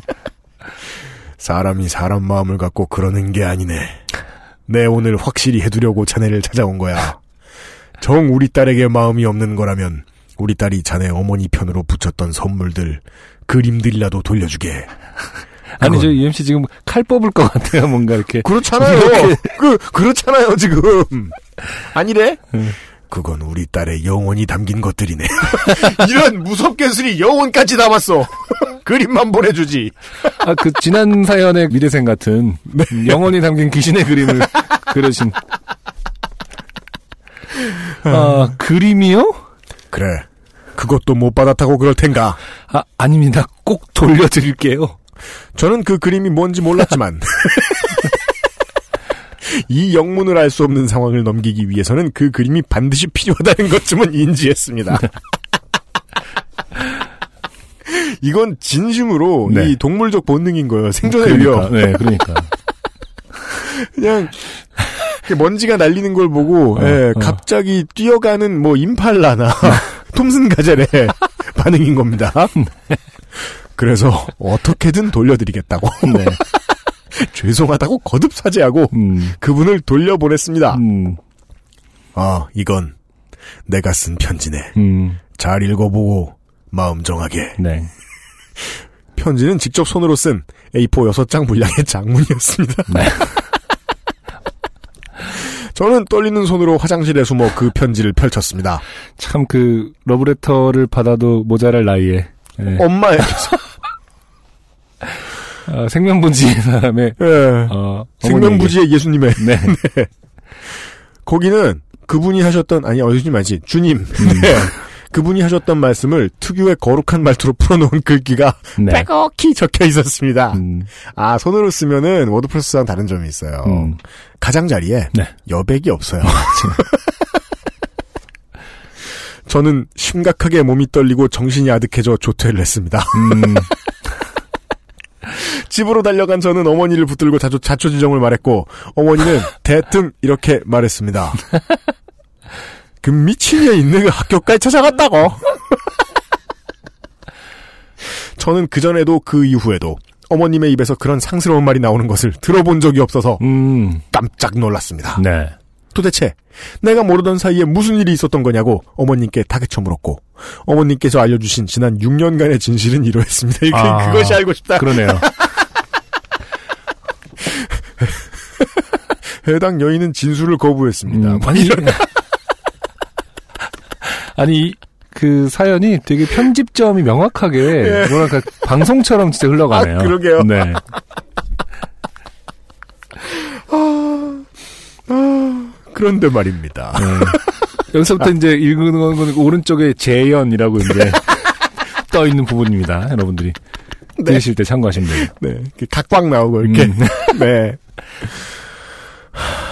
사람이 사람 마음을 갖고 그러는 게 아니네. 내 오늘 확실히 해두려고 자네를 찾아온 거야. 정 우리 딸에게 마음이 없는 거라면 우리 딸이 자네 어머니 편으로 붙였던 선물들, 그림들이라도 돌려주게. 아니, 저 UMC 지금 칼 뽑을 것 같아요, 뭔가 이렇게. 그렇잖아요. 이렇게. 그 그렇잖아요 지금. 아니래? 음. 그건 우리 딸의 영혼이 담긴 것들이네. 이런 무섭게 술이 영혼까지 담았어. 그림만 보내주지. 아, 그, 지난 사연의 미래생 같은, 네. 영원히 담긴 귀신의 그림을 그려신. 아, 그림이요? 그래. 그것도 못 받았다고 그럴 텐가. 아, 아닙니다. 꼭 돌려드릴게요. 저는 그 그림이 뭔지 몰랐지만 이 영문을 알 수 없는 상황을 넘기기 위해서는 그 그림이 반드시 필요하다는 것쯤은 인지했습니다. 이건 진심으로 네. 이 동물적 본능인 거예요. 생존의 그러니까, 위협. 네, 그러니까. 그냥 먼지가 날리는 걸 보고 어, 예, 어. 갑자기 뛰어가는 뭐 임팔라나 톰슨 가젤의 반응인 겁니다. 그래서 어떻게든 돌려드리겠다고 네. 죄송하다고 거듭 사죄하고 음, 그분을 돌려보냈습니다. 음, 아 이건 내가 쓴 편지네. 음, 잘 읽어보고 마음 정하게. 네. 편지는 직접 손으로 쓴 A4 6장 분량의 장문이었습니다. 네. 저는 떨리는 손으로 화장실에 숨어 그 편지를 펼쳤습니다. 참 그, 러브레터를 받아도 모자랄 나이에. 예. 엄마의 아, 생명분지의 사람의, 예, 어, 생명부지의 예수님의 어머니에게. 네. 거기는 그분이 하셨던 아니 어, 예수님 아니지 주님 네. 그분이 하셨던 말씀을 특유의 거룩한 말투로 풀어놓은 글귀가 네. 빼곡히 적혀 있었습니다. 음, 아 손으로 쓰면은 워드프레스랑 다른 점이 있어요. 음. 가장자리에 네. 여백이 없어요. 저는 심각하게 몸이 떨리고 정신이 아득해져 조퇴를 했습니다. 음, 집으로 달려간 저는 어머니를 붙들고 자초, 자초지정을 말했고 어머니는 대뜸 이렇게 말했습니다. 그 미친년 있는 학교까지 찾아갔다고. 저는 그 전에도 그 이후에도 어머님의 입에서 그런 상스러운 말이 나오는 것을 들어본 적이 없어서 음, 깜짝 놀랐습니다. 네. 도대체 내가 모르던 사이에 무슨 일이 있었던 거냐고 어머님께 다그쳐 물었고 어머님께서 알려주신 지난 6년간의 진실은 이러했습니다. 그, 아, 그것이 알고 싶다. 그러네요. 해당 여인은 진술을 거부했습니다. 음, 아니, 아니, 그 사연이 되게 편집점이 명확하게, 뭐랄까, 방송처럼 진짜 흘러가네요. 예. 아, 그러게요. 네. 그런데 말입니다. 네. 여기서부터 이제 읽는 건 오른쪽에 재연이라고 이제 떠 있는 부분입니다. 여러분들이 들으실 때 참고하시면 돼요. 네, 각광 나오고 이렇게 음. 네.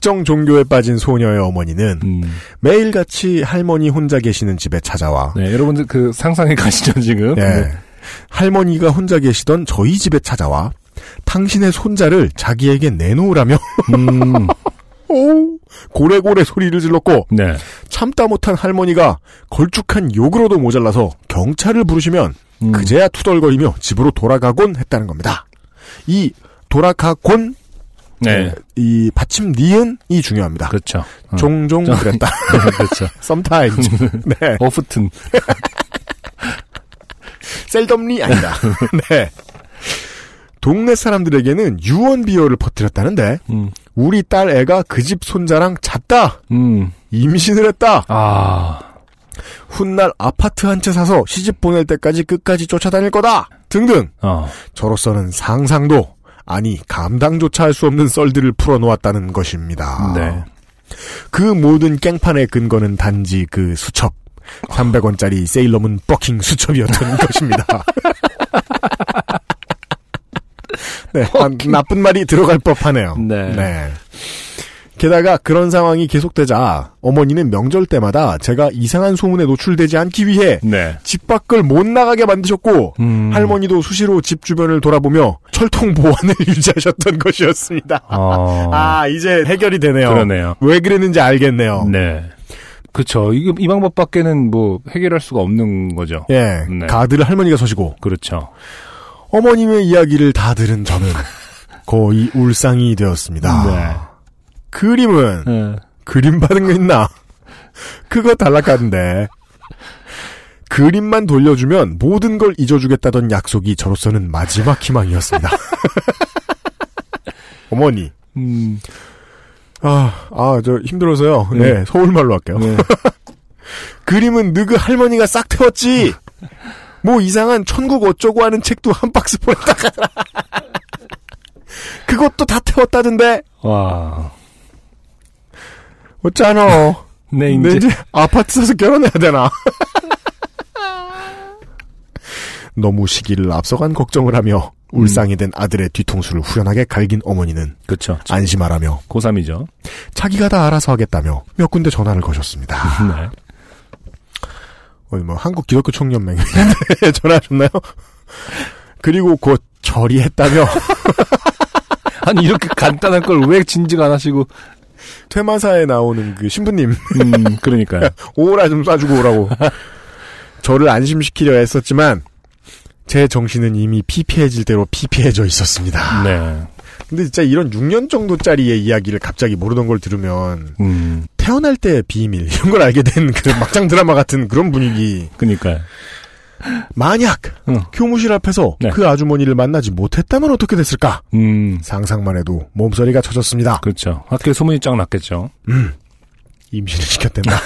특정 종교에 빠진 소녀의 어머니는 음. 매일같이 할머니 혼자 계시는 집에 찾아와 네, 여러분들 그 상상해 가시죠 지금. 예. 네. 할머니가 혼자 계시던 저희 집에 찾아와 당신의 손자를 자기에게 내놓으라며 음, 오, 고래고래 소리를 질렀고 네. 참다 못한 할머니가 걸쭉한 욕으로도 모자라서 경찰을 부르시면 음. 그제야 투덜거리며 집으로 돌아가곤 했다는 겁니다. 이 돌아가곤 네. 이 받침 니은이 중요합니다. 그렇죠. 어. 종종 좀- 그랬다. 네, 그렇죠. sometimes. 네. 오프튼. 셀덤리 아니다. 네. 동네 사람들에게는 유언 비어를 퍼뜨렸다는데 음. 우리 딸 애가 그 집 손자랑 잤다. 음. 임신을 했다. 아. 훗날 아파트 한 채 사서 시집 보낼 때까지 끝까지 쫓아다닐 거다. 등등. 어. 저로서는 상상도 아니 감당조차 할 수 없는 썰들을 풀어놓았다는 것입니다. 네. 그 모든 깽판의 근거는 단지 그 수첩. 300원짜리 세일러문 버킹 수첩이었던 것입니다. 네, 아, 나쁜 말이 들어갈 법하네요. 네. 게다가 그런 상황이 계속되자 어머니는 명절 때마다 제가 이상한 소문에 노출되지 않기 위해 네. 집 밖을 못 나가게 만드셨고 음. 할머니도 수시로 집 주변을 돌아보며 철통 보안을 유지하셨던 것이었습니다. 어. 아 이제 해결이 되네요. 그러네요. 왜 그랬는지 알겠네요. 네. 그쵸. 이, 이 방법밖에는 뭐 해결할 수가 없는 거죠. 예, 네. 가드를 할머니가 서시고 그렇죠. 어머님의 이야기를 다 들은 저는 거의 울상이 되었습니다. 네. 그림은 네. 그림 받은 거 있나? 그거 달락하는데. 그림만 돌려주면 모든 걸 잊어주겠다던 약속이 저로서는 마지막 희망이었습니다. 어머니. 음. 아, 아, 저 힘들어서요. 네, 네. 서울말로 할게요. 네. 그림은 느그 할머니가 싹 태웠지. 뭐 이상한 천국 어쩌고 하는 책도 한 박스 보냈다가. 그것도 다 태웠다던데. 와. 어쩌노. 네, 근데 이제. 이제 아파트 사서 결혼해야 되나? 너무 시기를 앞서간 걱정을 하며 울상이 된 아들의 뒤통수를 후련하게 갈긴 어머니는 그쵸. 안심하라며 고3이죠. 자기가 다 알아서 하겠다며 몇 군데 전화를 거셨습니다. 네. 어디 뭐 한국 기독교 총연맹 전화하셨나요? 그리고 곧 처리했다며 아니, 이렇게 간단한 걸 왜 진즉 안 하시고. 퇴마사에 나오는 그 신부님 음, 그러니까요. 오라 좀 쏴주고 오라고 저를 안심시키려 했었지만 제 정신은 이미 피폐해질 대로 피폐해져 있었습니다. 네. 근데 진짜 이런 6년 정도짜리의 이야기를 갑자기 모르던 걸 들으면 음, 태어날 때의 비밀 이런 걸 알게 된 그 막장 드라마 같은 그런 분위기. 그니까요. 만약 응. 교무실 앞에서 네. 그 아주머니를 만나지 못했다면 어떻게 됐을까? 음, 상상만 해도 몸서리가 쳐졌습니다. 그렇죠. 학교에 소문이 쫙 났겠죠. 음. 임신을 시켰댄다.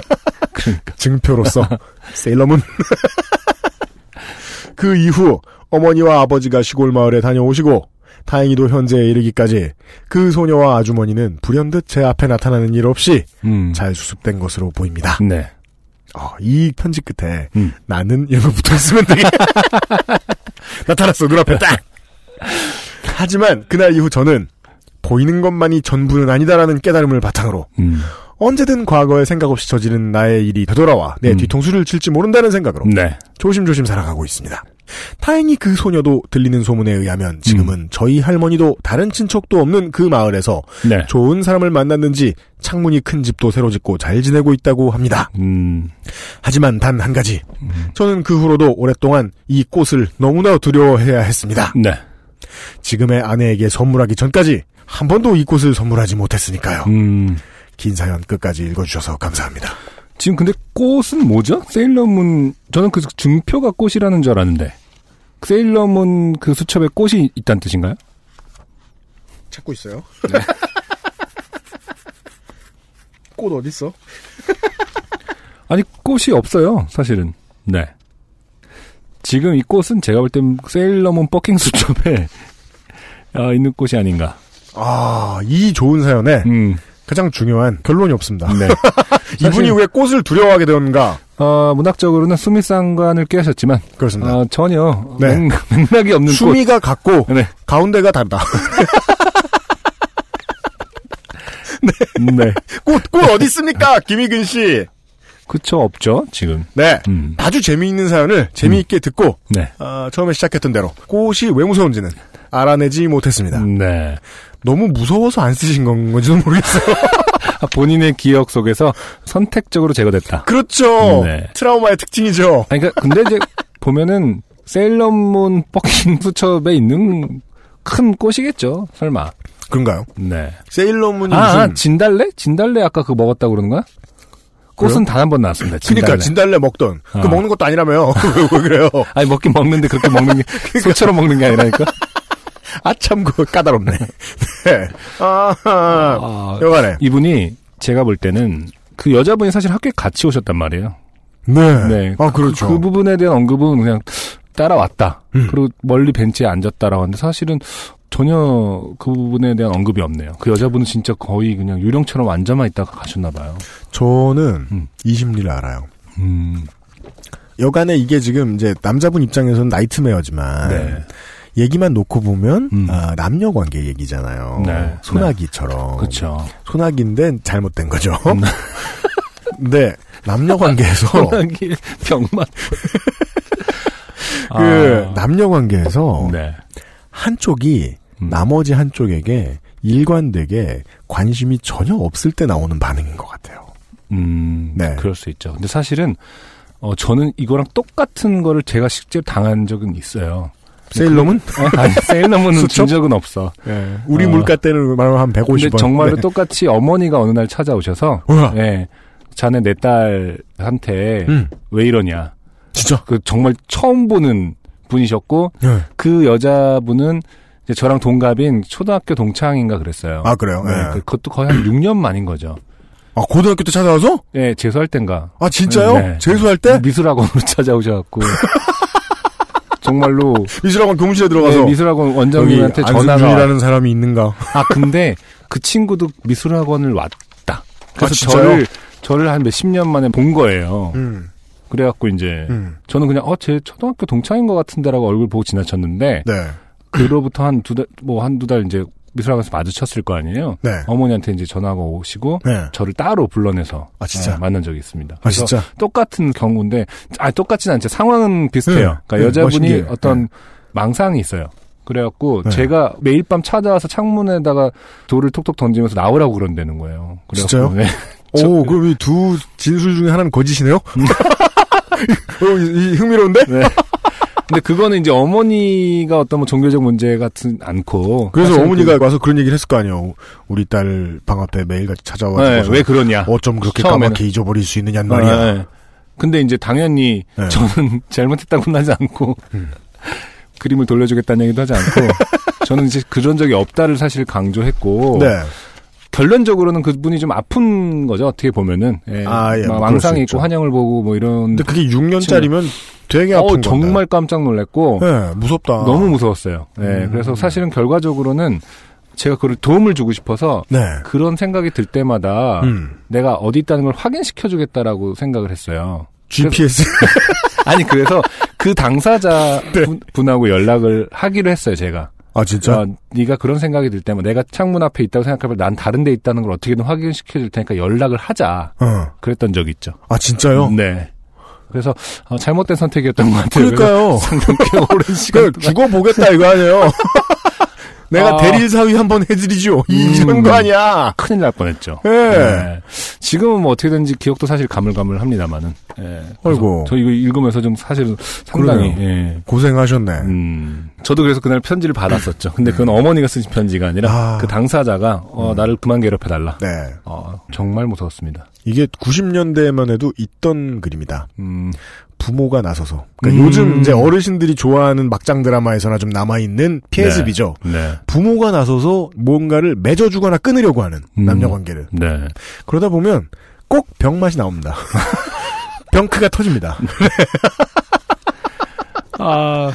그러니까. 증표로서 세일러문. 그 이후 어머니와 아버지가 시골 마을에 다녀오시고 다행히도 현재에 이르기까지 그 소녀와 아주머니는 불현듯 제 앞에 나타나는 일 없이 음. 잘 수습된 것으로 보입니다. 네. 어, 이 편지 끝에 음. 나는 이런 거 붙어 있으면 되게 나타났어 눈앞에 딱. 하지만 그날 이후 저는 보이는 것만이 전부는 아니다라는 깨달음을 바탕으로 음. 언제든 과거에 생각 없이 저지른 나의 일이 되돌아와 내 음. 뒤통수를 칠지 모른다는 생각으로 네. 조심조심 살아가고 있습니다. 다행히 그 소녀도 들리는 소문에 의하면 지금은 음. 저희 할머니도 다른 친척도 없는 그 마을에서 네. 좋은 사람을 만났는지 창문이 큰 집도 새로 짓고 잘 지내고 있다고 합니다. 음. 하지만 단 한 가지. 저는 그 후로도 오랫동안 이 꽃을 너무나 두려워해야 했습니다. 네. 지금의 아내에게 선물하기 전까지 한 번도 이 꽃을 선물하지 못했으니까요. 음. 긴 사연 끝까지 읽어주셔서 감사합니다. 지금 근데 꽃은 뭐죠? 세일러문 저는 그 증표가 꽃이라는 줄 알았는데 세일러문 그 수첩에 꽃이 있다는 뜻인가요? 찾고 있어요. 꽃 어딨어? 아니 꽃이 없어요 사실은. 네. 지금 이 꽃은 제가 볼 땐 세일러문 버킹 수첩에 아, 있는 꽃이 아닌가. 아, 이 좋은 사연에 음. 가장 중요한 결론이 없습니다. 네. 이분이 왜 꽃을 두려워하게 되었는가? 어, 문학적으로는 수미 상관을 꾀하셨지만 그렇습니다. 어, 전혀 네. 맥, 맥락이 없는 수미가 같고 꽃. 네. 가운데가 다르다. 네. 꽃, 꽃 어디 있습니까? 김희근 씨. 그쵸 없죠 지금. 네. 음. 아주 재미있는 사연을 재미있게 듣고 네. 어, 처음에 시작했던 대로 꽃이 왜 무서운지는 알아내지 못했습니다. 네. 너무 무서워서 안 쓰신 건지도 모르겠어요. 아, 본인의 기억 속에서 선택적으로 제거됐다. 그렇죠. 네. 트라우마의 특징이죠. 아니, 그러니까 근데 이제 보면은 세일러문 버킹 수첩에 있는 큰 꽃이겠죠. 설마. 그런가요? 네. 세일러문이 아, 아, 무슨 진달래? 진달래 아까 그거 먹었다고 그러는 거야? 꽃은? 단 한 번 나왔습니다. 진달래. 그러니까 진달래 먹던 그 어. 먹는 것도 아니라며요. 왜 그래요? 아니 먹긴 먹는데 그렇게 먹는 게 소처럼 먹는 게 아니라니까. 아참 그거 까다롭네. 네. 아, 아, 여간에. 이분이 제가 볼 때는 그 여자분이 사실 학교에 같이 오셨단 말이에요. 네. 네. 아 그렇죠. 그, 그 부분에 대한 언급은 그냥 따라왔다. 음. 그리고 멀리 벤치에 앉았다라고 하는데 사실은 전혀 그 부분에 대한 언급이 없네요. 그 여자분은 진짜 거의 그냥 유령처럼 앉아만 있다가 가셨나 봐요. 저는 음. 이 심리를 알아요. 음. 여간에 이게 지금 이제 남자분 입장에서는 나이트메어지만 네. 얘기만 놓고 보면 음. 아, 남녀 관계 얘기잖아요. 네. 소나기처럼. 그렇죠. 소나기인데 잘못된 거죠. 근데 남녀 관계에서 소나기 병만. 그 남녀 관계에서 아. 네. 한쪽이 음. 나머지 한쪽에게 일관되게 관심이 전혀 없을 때 나오는 반응인 것 같아요. 음, 네. 그럴 수 있죠. 근데 사실은 어 저는 이거랑 똑같은 거를 제가 실제로 당한 적은 있어요. 세일러문? 아니, 세일러문은 준? 적은 없어. 예. 우리 어. 물가 때는 말하면 한 150원. 근데 정말로 네. 똑같이 어머니가 어느 날 찾아오셔서 우와. 예. 자네 내 딸한테 음, 왜 이러냐. 진짜. 그 정말 처음 보는 분이셨고 예. 그 여자분은 이제 저랑 동갑인 초등학교 동창인가 그랬어요. 아, 그래요? 네, 예. 그- 그것도 거의 한 6년 만인 거죠. 아, 고등학교 때 찾아와서? 예, 재수할 땐가. 아, 진짜요? 네. 재수할 때? 미술학원으로 찾아오셔갖고. 정말로. 미술학원 교무실에 들어가서. 네, 미술학원 원장님한테 여기 전화가. 안승준이라는 사람이 있는가? 아, 근데 그 친구도 미술학원을 왔다. 그래서 아? 저를, 저를 한 몇 십 년 만에 본 거예요. 음, 그래갖고 이제. 음. 저는 그냥, 어, 제 초등학교 동창인 것 같은데라고 얼굴 보고 지나쳤는데. 네. 그로부터 한 두 달, 뭐 한 두 달 이제 미술학원에서 마주쳤을 거 아니에요. 네. 어머니한테 이제 전화가 오시고. 네. 저를 따로 불러내서 아, 진짜? 어, 만난 적이 있습니다. 아, 그래서 진짜? 똑같은 경우인데 아 똑같진 않죠. 상황은 비슷해요. 네. 그러니까 네, 여자분이 멋있게. 어떤 망상이 있어요. 그래갖고 네. 제가 매일 밤 찾아와서 창문에다가 돌을 톡톡 던지면서 나오라고 그런다는 거예요. 그래갖고 진짜요? 네. 오, 그럼 이 두 진술 중에 하나는 거짓이네요? 어, 이, 이 흥미로운데? 네. 근데 그거는 이제 어머니가 어떤 뭐 종교적 문제 같은 않고 그래서 어머니가 와서 그런 얘기를 했을 거 아니에요. 우리 딸방 앞에 매일같이 그, 찾아와서 네, 왜 그러냐? 어쩜 그렇게 처음에는. 까맣게 잊어버릴 수 있느냐는 말이야. 아, 네. 근데 이제 당연히 네. 저는 잘못했다고는 하지 않고 음. 그림을 돌려주겠다는 얘기도 하지 않고 저는 이제 그런 적이 없다를 사실 강조했고 네. 결론적으로는 그분이 좀 아픈 거죠 어떻게 보면은 예. 아, 예, 막 뭐 왕상이 수 있고. 환영을 보고 뭐 이런 근데 그게 6년짜리면 되게 아픈 어. 정말 깜짝 놀랐고 네, 무섭다. 너무 무서웠어요. 예. 음. 그래서 사실은 결과적으로는 제가 그걸 도움을 주고 싶어서 네. 그런 생각이 들 때마다 음. 내가 어디 있다는 걸 확인시켜 주겠다라고 생각을 했어요. GPS. 아니 그래서 그 당사자 네. 분, 분하고 연락을 하기로 했어요 제가. 아, 진짜? 어, 네가 그런 생각이 들 때면 내가 창문 앞에 있다고 생각하면 난 다른 데 있다는 걸 어떻게든 확인시켜 줄 테니까 연락을 하자. 어. 그랬던 적이 있죠. 아, 진짜요? 네. 그래서 어, 잘못된 선택이었던 것 같아요. 그러니까요. 꽤 오랜 시간 그 죽어보겠다 이거 아니에요. 내가 아. 대릴 사위 한번 해드리죠. 이- 이런 음. 거 아니야. 큰일 날 뻔했죠. 예. 네. 지금은 뭐 어떻게 된지 기억도 사실 가물가물합니다만은. 예. 아이고. 저 이거 읽으면서 좀 사실은 상당히. 예. 고생하셨네. 음. 저도 그래서 그날 편지를 받았었죠. 근데 그건 어머니가 쓰신 편지가 아니라 아. 그 당사자가 어, 나를 그만 괴롭혀 달라. 네. 어, 정말 무서웠습니다. 이게 90년대에만 해도 있던 그림이다. 음. 부모가 나서서. 그러니까 음. 요즘 이제 어르신들이 좋아하는 막장 드라마에서나 좀 남아있는 피해습이죠. 네. 부모가 나서서 뭔가를 맺어주거나 끊으려고 하는 음. 남녀 관계를. 네. 그러다 보면 꼭 병맛이 나옵니다. 병크가 터집니다. 아.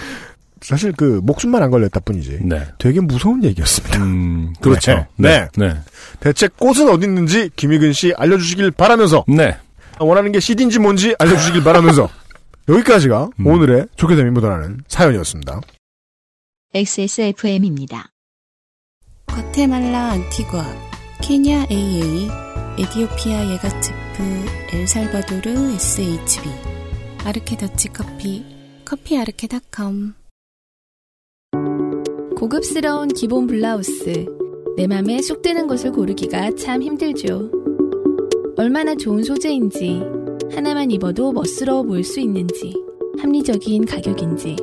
사실 그 목숨만 안 걸렸다 뿐이지. 네. 되게 무서운 얘기였습니다. 음. 그렇죠. 네. 네. 대체 꽃은 어디 있는지 김희근 씨 알려주시길 바라면서 네. 원하는 게 CD인지 뭔지 알려주시길 바라면서 여기까지가 음. 오늘의 좋게 되면 묻어나는 사연이었습니다. XSFM입니다. 과테말라 안티과, 케냐 AA, 에디오피아 예가츠프, 엘살바도르 SHB, 아르케 더치 커피, 커피 아르케닷컴. 고급스러운 기본 블라우스. 내 맘에 쏙 드는 것을 고르기가 참 힘들죠. 얼마나 좋은 소재인지, 하나만 입어도 멋스러워 보일 수 있는지, 합리적인 가격인지.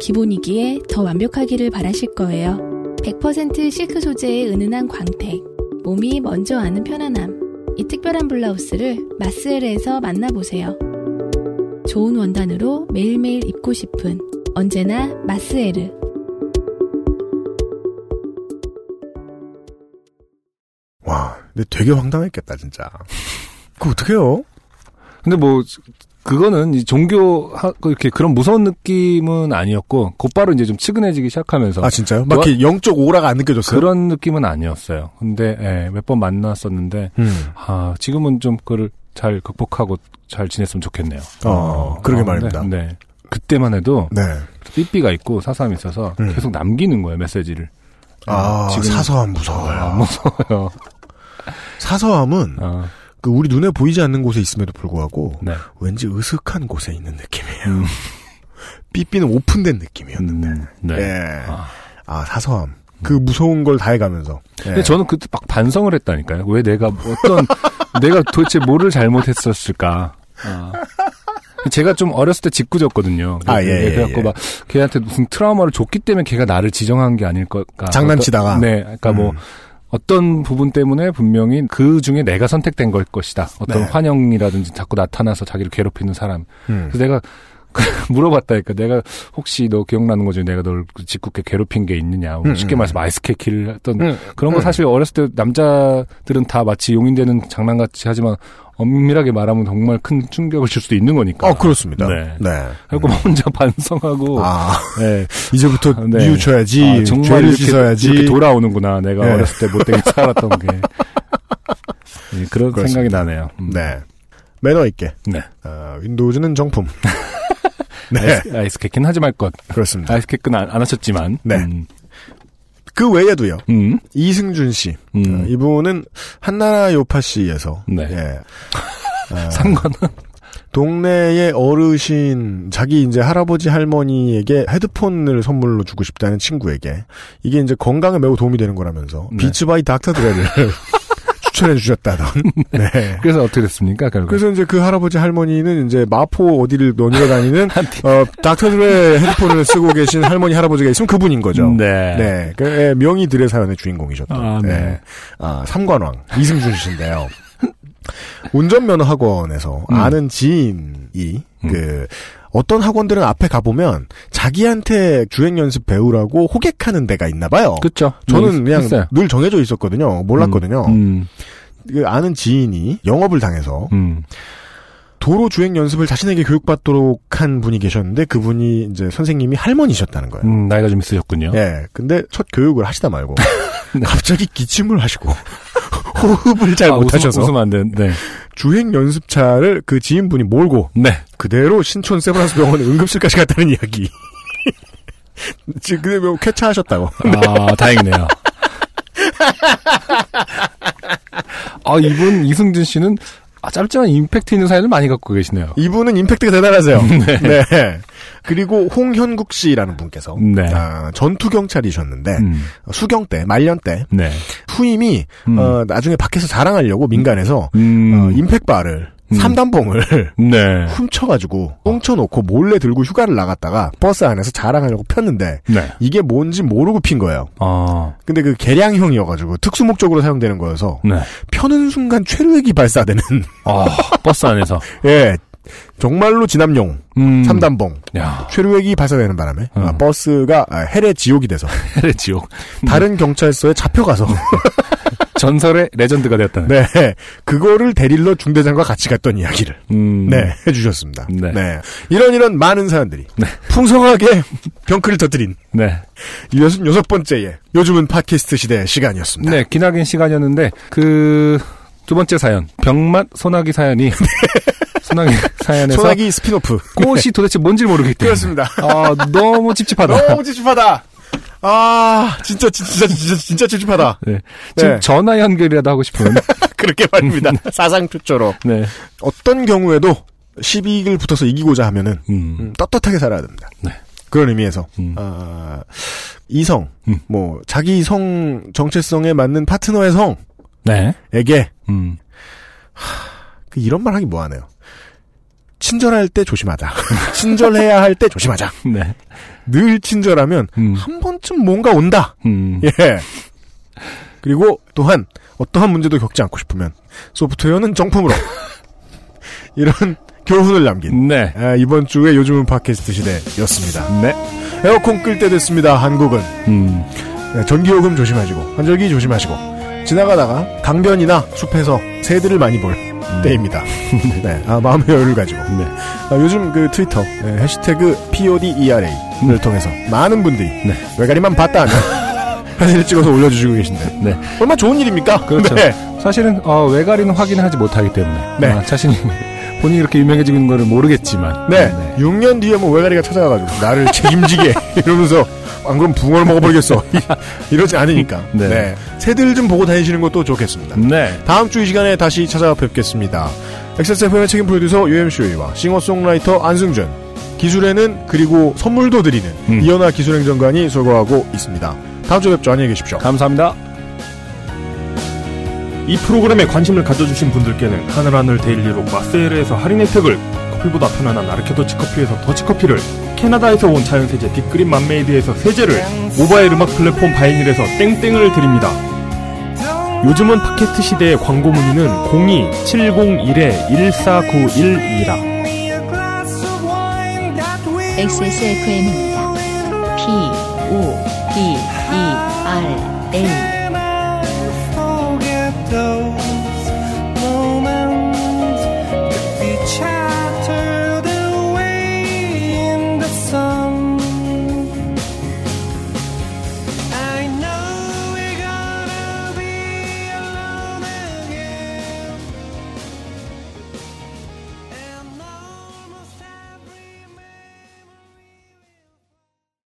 기본이기에 더 완벽하기를 바라실 거예요. 100% 실크 소재의 은은한 광택, 몸이 먼저 아는 편안함. 이 특별한 블라우스를 마스엘에서 만나보세요. 좋은 원단으로 매일매일 입고 싶은 언제나 마스에르. 와, 근데 되게 황당했겠다 진짜. 그 어떡해요? 근데 뭐 그거는 이 종교 하- 그 이렇게 그런 무서운 느낌은 아니었고 곧바로 이제 좀 치근해지기 시작하면서 아 진짜요? 막 뭐- 이렇게 영적 오라가 안 느껴졌어요? 그런 느낌은 아니었어요. 근데 예, 몇 번 만났었는데 음. 아 지금은 좀 그걸 잘 극복하고 잘 지냈으면 좋겠네요. 어, 그러게 말입니다. 네, 네. 그때만 해도 네. 삐삐가 있고 사삼이 있어서 음. 계속 남기는 거예요 메시지를. 아, 지금- 사서함 무서워요. 안 무서워요. 사서함은 어, 그 우리 눈에 보이지 않는 곳에 있음에도 불구하고 네. 왠지 으슥한 곳에 있는 느낌이에요. 음. 삐삐는 오픈된 느낌이었는데. 음, 네. 예. 아. 아, 사서함. 그 무서운 걸 다 해가면서. 예. 근데 저는 그때 막 반성을 했다니까요. 왜 내가 어떤 내가 도대체 뭐를 잘못했었을까. 아. 제가 좀 어렸을 때 짓궂었거든요. 아, 예, 예, 그래갖고 예. 막 걔한테 무슨 트라우마를 줬기 때문에 걔가 나를 지정한 게 아닐 걸까. 장난치다가. 네, 그러니까 뭐 음. 어떤 부분 때문에 분명히 그 중에 내가 선택된 걸 것이다. 어떤 네. 환영이라든지 자꾸 나타나서 자기를 괴롭히는 사람. 음. 그래서 내가 물어봤다니까 내가 혹시 너 기억나는 거지 내가 널 짓궂게 괴롭힌 게 있느냐 뭐 음, 쉽게 음. 말해서 아이스케키를 했던 음. 그런 거 음. 사실 어렸을 때 남자들은 다 마치 용인되는 장난같이 하지만 엄밀하게 말하면 정말 큰 충격을 줄 수도 있는 거니까 어, 그렇습니다. 네. 네. 그래고 혼자 반성하고 아, 네. 이제부터 네. 뉘우쳐야지. 아, 정말 죄를 이렇게, 씻어야지. 이렇게 돌아오는구나 내가 네. 어렸을 때 못되게 살았던 게 네, 그런 그렇습니다. 생각이 나네요 음. 네. 매너 있게. 네. 어, 윈도우즈는 정품. 네. 아이스, 아이스케키는 하지 말 것. 그렇습니다. 아이스케키는 안, 안 하셨지만. 네. 음. 그 외에도요. 음. 이승준 씨. 음. 어, 이분은 한나라 요파 씨에서. 네. 예. 어, 상관은 동네의 어르신, 자기 이제 할아버지 할머니에게 헤드폰을 선물로 주고 싶다는 친구에게 이게 이제 건강에 매우 도움이 되는 거라면서 네. 비츠바이 닥터 드레를 추천해 주셨다던. 네. 그래서 어떻게 됐습니까? 결국. 그래서 이제 그 할아버지 할머니는 이제 마포 어디를 논의러 다니는 어 닥터 드레 헤드폰을 쓰고 계신 할머니 할아버지가 있으면 그분인 거죠. 네. 네. 그 예, 명의들의 사연의 주인공이셨던. 아, 네. 네. 아, 삼관왕 이승준 씨인데요. 운전면허 학원에서 음. 아는 지인이 음. 그 어떤 학원들은 앞에 가보면 자기한테 주행 연습 배우라고 호객하는 데가 있나 봐요. 그쵸. 저는 뭐 그냥 있어요. 늘 정해져 있었거든요. 몰랐거든요. 음. 그 아는 지인이 영업을 당해서 음. 도로 주행 연습을 자신에게 교육받도록 한 분이 계셨는데 그분이 이제 선생님이 할머니셨다는 거예요. 음, 나이가 좀 있으셨군요. 예. 근데 첫 교육을 하시다 말고 네. 갑자기 기침을 하시고 호흡을 잘 아, 못하셔서 웃으면 안 돼. 네. 주행 연습차를 그 지인분이 몰고 네. 그대로 신촌 세브란스 병원 응급실까지 갔다는 이야기. 지금 뭐 쾌차하셨다고. 아, 다행이네요. 아, 이분, 이승준 씨는 아, 짧지만 임팩트 있는 사연을 많이 갖고 계시네요. 이분은 임팩트가 대단하세요. 네. 그리고 홍현국 씨라는 분께서 네. 아, 전투 경찰이셨는데 음. 수경 때 말년 때 네. 후임이 음. 어, 나중에 밖에서 자랑하려고 민간에서 음. 어, 임팩바를 음. 삼단봉을 네. 훔쳐가지고 꽁쳐놓고 몰래 들고 휴가를 나갔다가 버스 안에서 자랑하려고 폈는데 네. 이게 뭔지 모르고 핀 거예요. 아, 근데 그 개량형이어가지고 특수 목적으로 사용되는 거여서 네. 펴는 순간 최루액이 발사되는 아, 버스 안에서. 예 정말로 진압용 음. 삼단봉 야, 최루액이 발사되는 바람에 음. 아, 버스가 아, hell의 지옥이 돼서 hell의 지옥. 다른 경찰서에 잡혀가서 전설의 legend가 되었다는. 네 그거를 데릴러 중대장과 같이 갔던 이야기를 음. 네 해주셨습니다. 네. 네 이런 이런 많은 사연들이 네. 풍성하게 병크를 터뜨린 네. 여섯 여섯 번째의 요즘은 팟캐스트 시대 시간이었습니다. 네, 기나긴 시간이었는데, 그, 두 번째 사연. 병맛 소나기 사연이, 소나기 사연에서 소나기 스피노프 꽃이 도대체 뭔지 모르기 때문에. 그렇습니다. 아, 너무 찝찝하다. 너무 찝찝하다. 아 진짜 진짜 진짜 진짜 찝찝하다. 네. 지금 네. 전화 연결이라도 하고 싶은. 그렇게 말입니다. 사상 최초로 네. 어떤 경우에도 시비를 붙어서 이기고자 하면은 음. 음, 떳떳하게 살아야 됩니다. 네. 그런 의미에서 음. 아, 이성, 음. 뭐 자기 성 정체성에 맞는 파트너의 네. 성에게 음. 그 이런 말 하기 뭐하네요. 친절할 때 조심하자. 친절해야 할 때 조심하자. 네. 늘 친절하면 음. 한 번쯤 뭔가 온다. 음. 예. 그리고 또한 어떠한 문제도 겪지 않고 싶으면 소프트웨어는 정품으로 이런 교훈을 남긴 네. 아, 이번 주에 요즘은 팟캐스트 시대였습니다. 네. 에어컨 끌 때 됐습니다. 한국은 음. 네, 전기요금 조심하시고 환절기 조심하시고 지나가다가 강변이나 숲에서 새들을 많이 볼 때입니다. 네, 아, 마음의 여유를 가지고 네. 아, 요즘 그 트위터 네, 해시태그 PODERA를 통해서 많은 분들이 네. 외가리만 봤다 하면 사진을 찍어서 올려주시고 계신데 네. 얼마나 좋은 일입니까? 그렇죠. 네. 사실은, 어, 외가리는 확인하지 못하기 때문에. 네. 아, 자신이 본인이 그렇게 유명해지고 있는 거를 모르겠지만. 네. 6년 뒤에 뭐 외가리가 찾아가가지고 나를 책임지게 이러면서 안 그럼 붕어를 먹어버리겠어. 이러지 않으니까. 네. 네. 새들 좀 보고 다니시는 것도 좋겠습니다. 네. 다음 주 이 시간에 다시 찾아뵙겠습니다. XSFM의 책임 프로듀서 UMC와 싱어송라이터 안승준, 기술에는 그리고 선물도 드리는 음. 이현아 기술행정관이 수고하고 있습니다. 다음 주에 뵙죠. 안녕히 계십시오. 감사합니다. 이 프로그램에 관심을 가져주신 분들께는 하늘하늘 데일리로 마세일에서 할인 혜택을 커피보다 편안한 아르케 더치커피에서 더치커피를 캐나다에서 온 자연세제 빅그린 맘메이드에서 세제를 모바일 음악 플랫폼 바이닐에서 땡땡을 드립니다. 요즘은 팟캐스트 시대의 광고 문의는 02-701-1491입니다. XSFM입니다. P, O, D, E, R, A.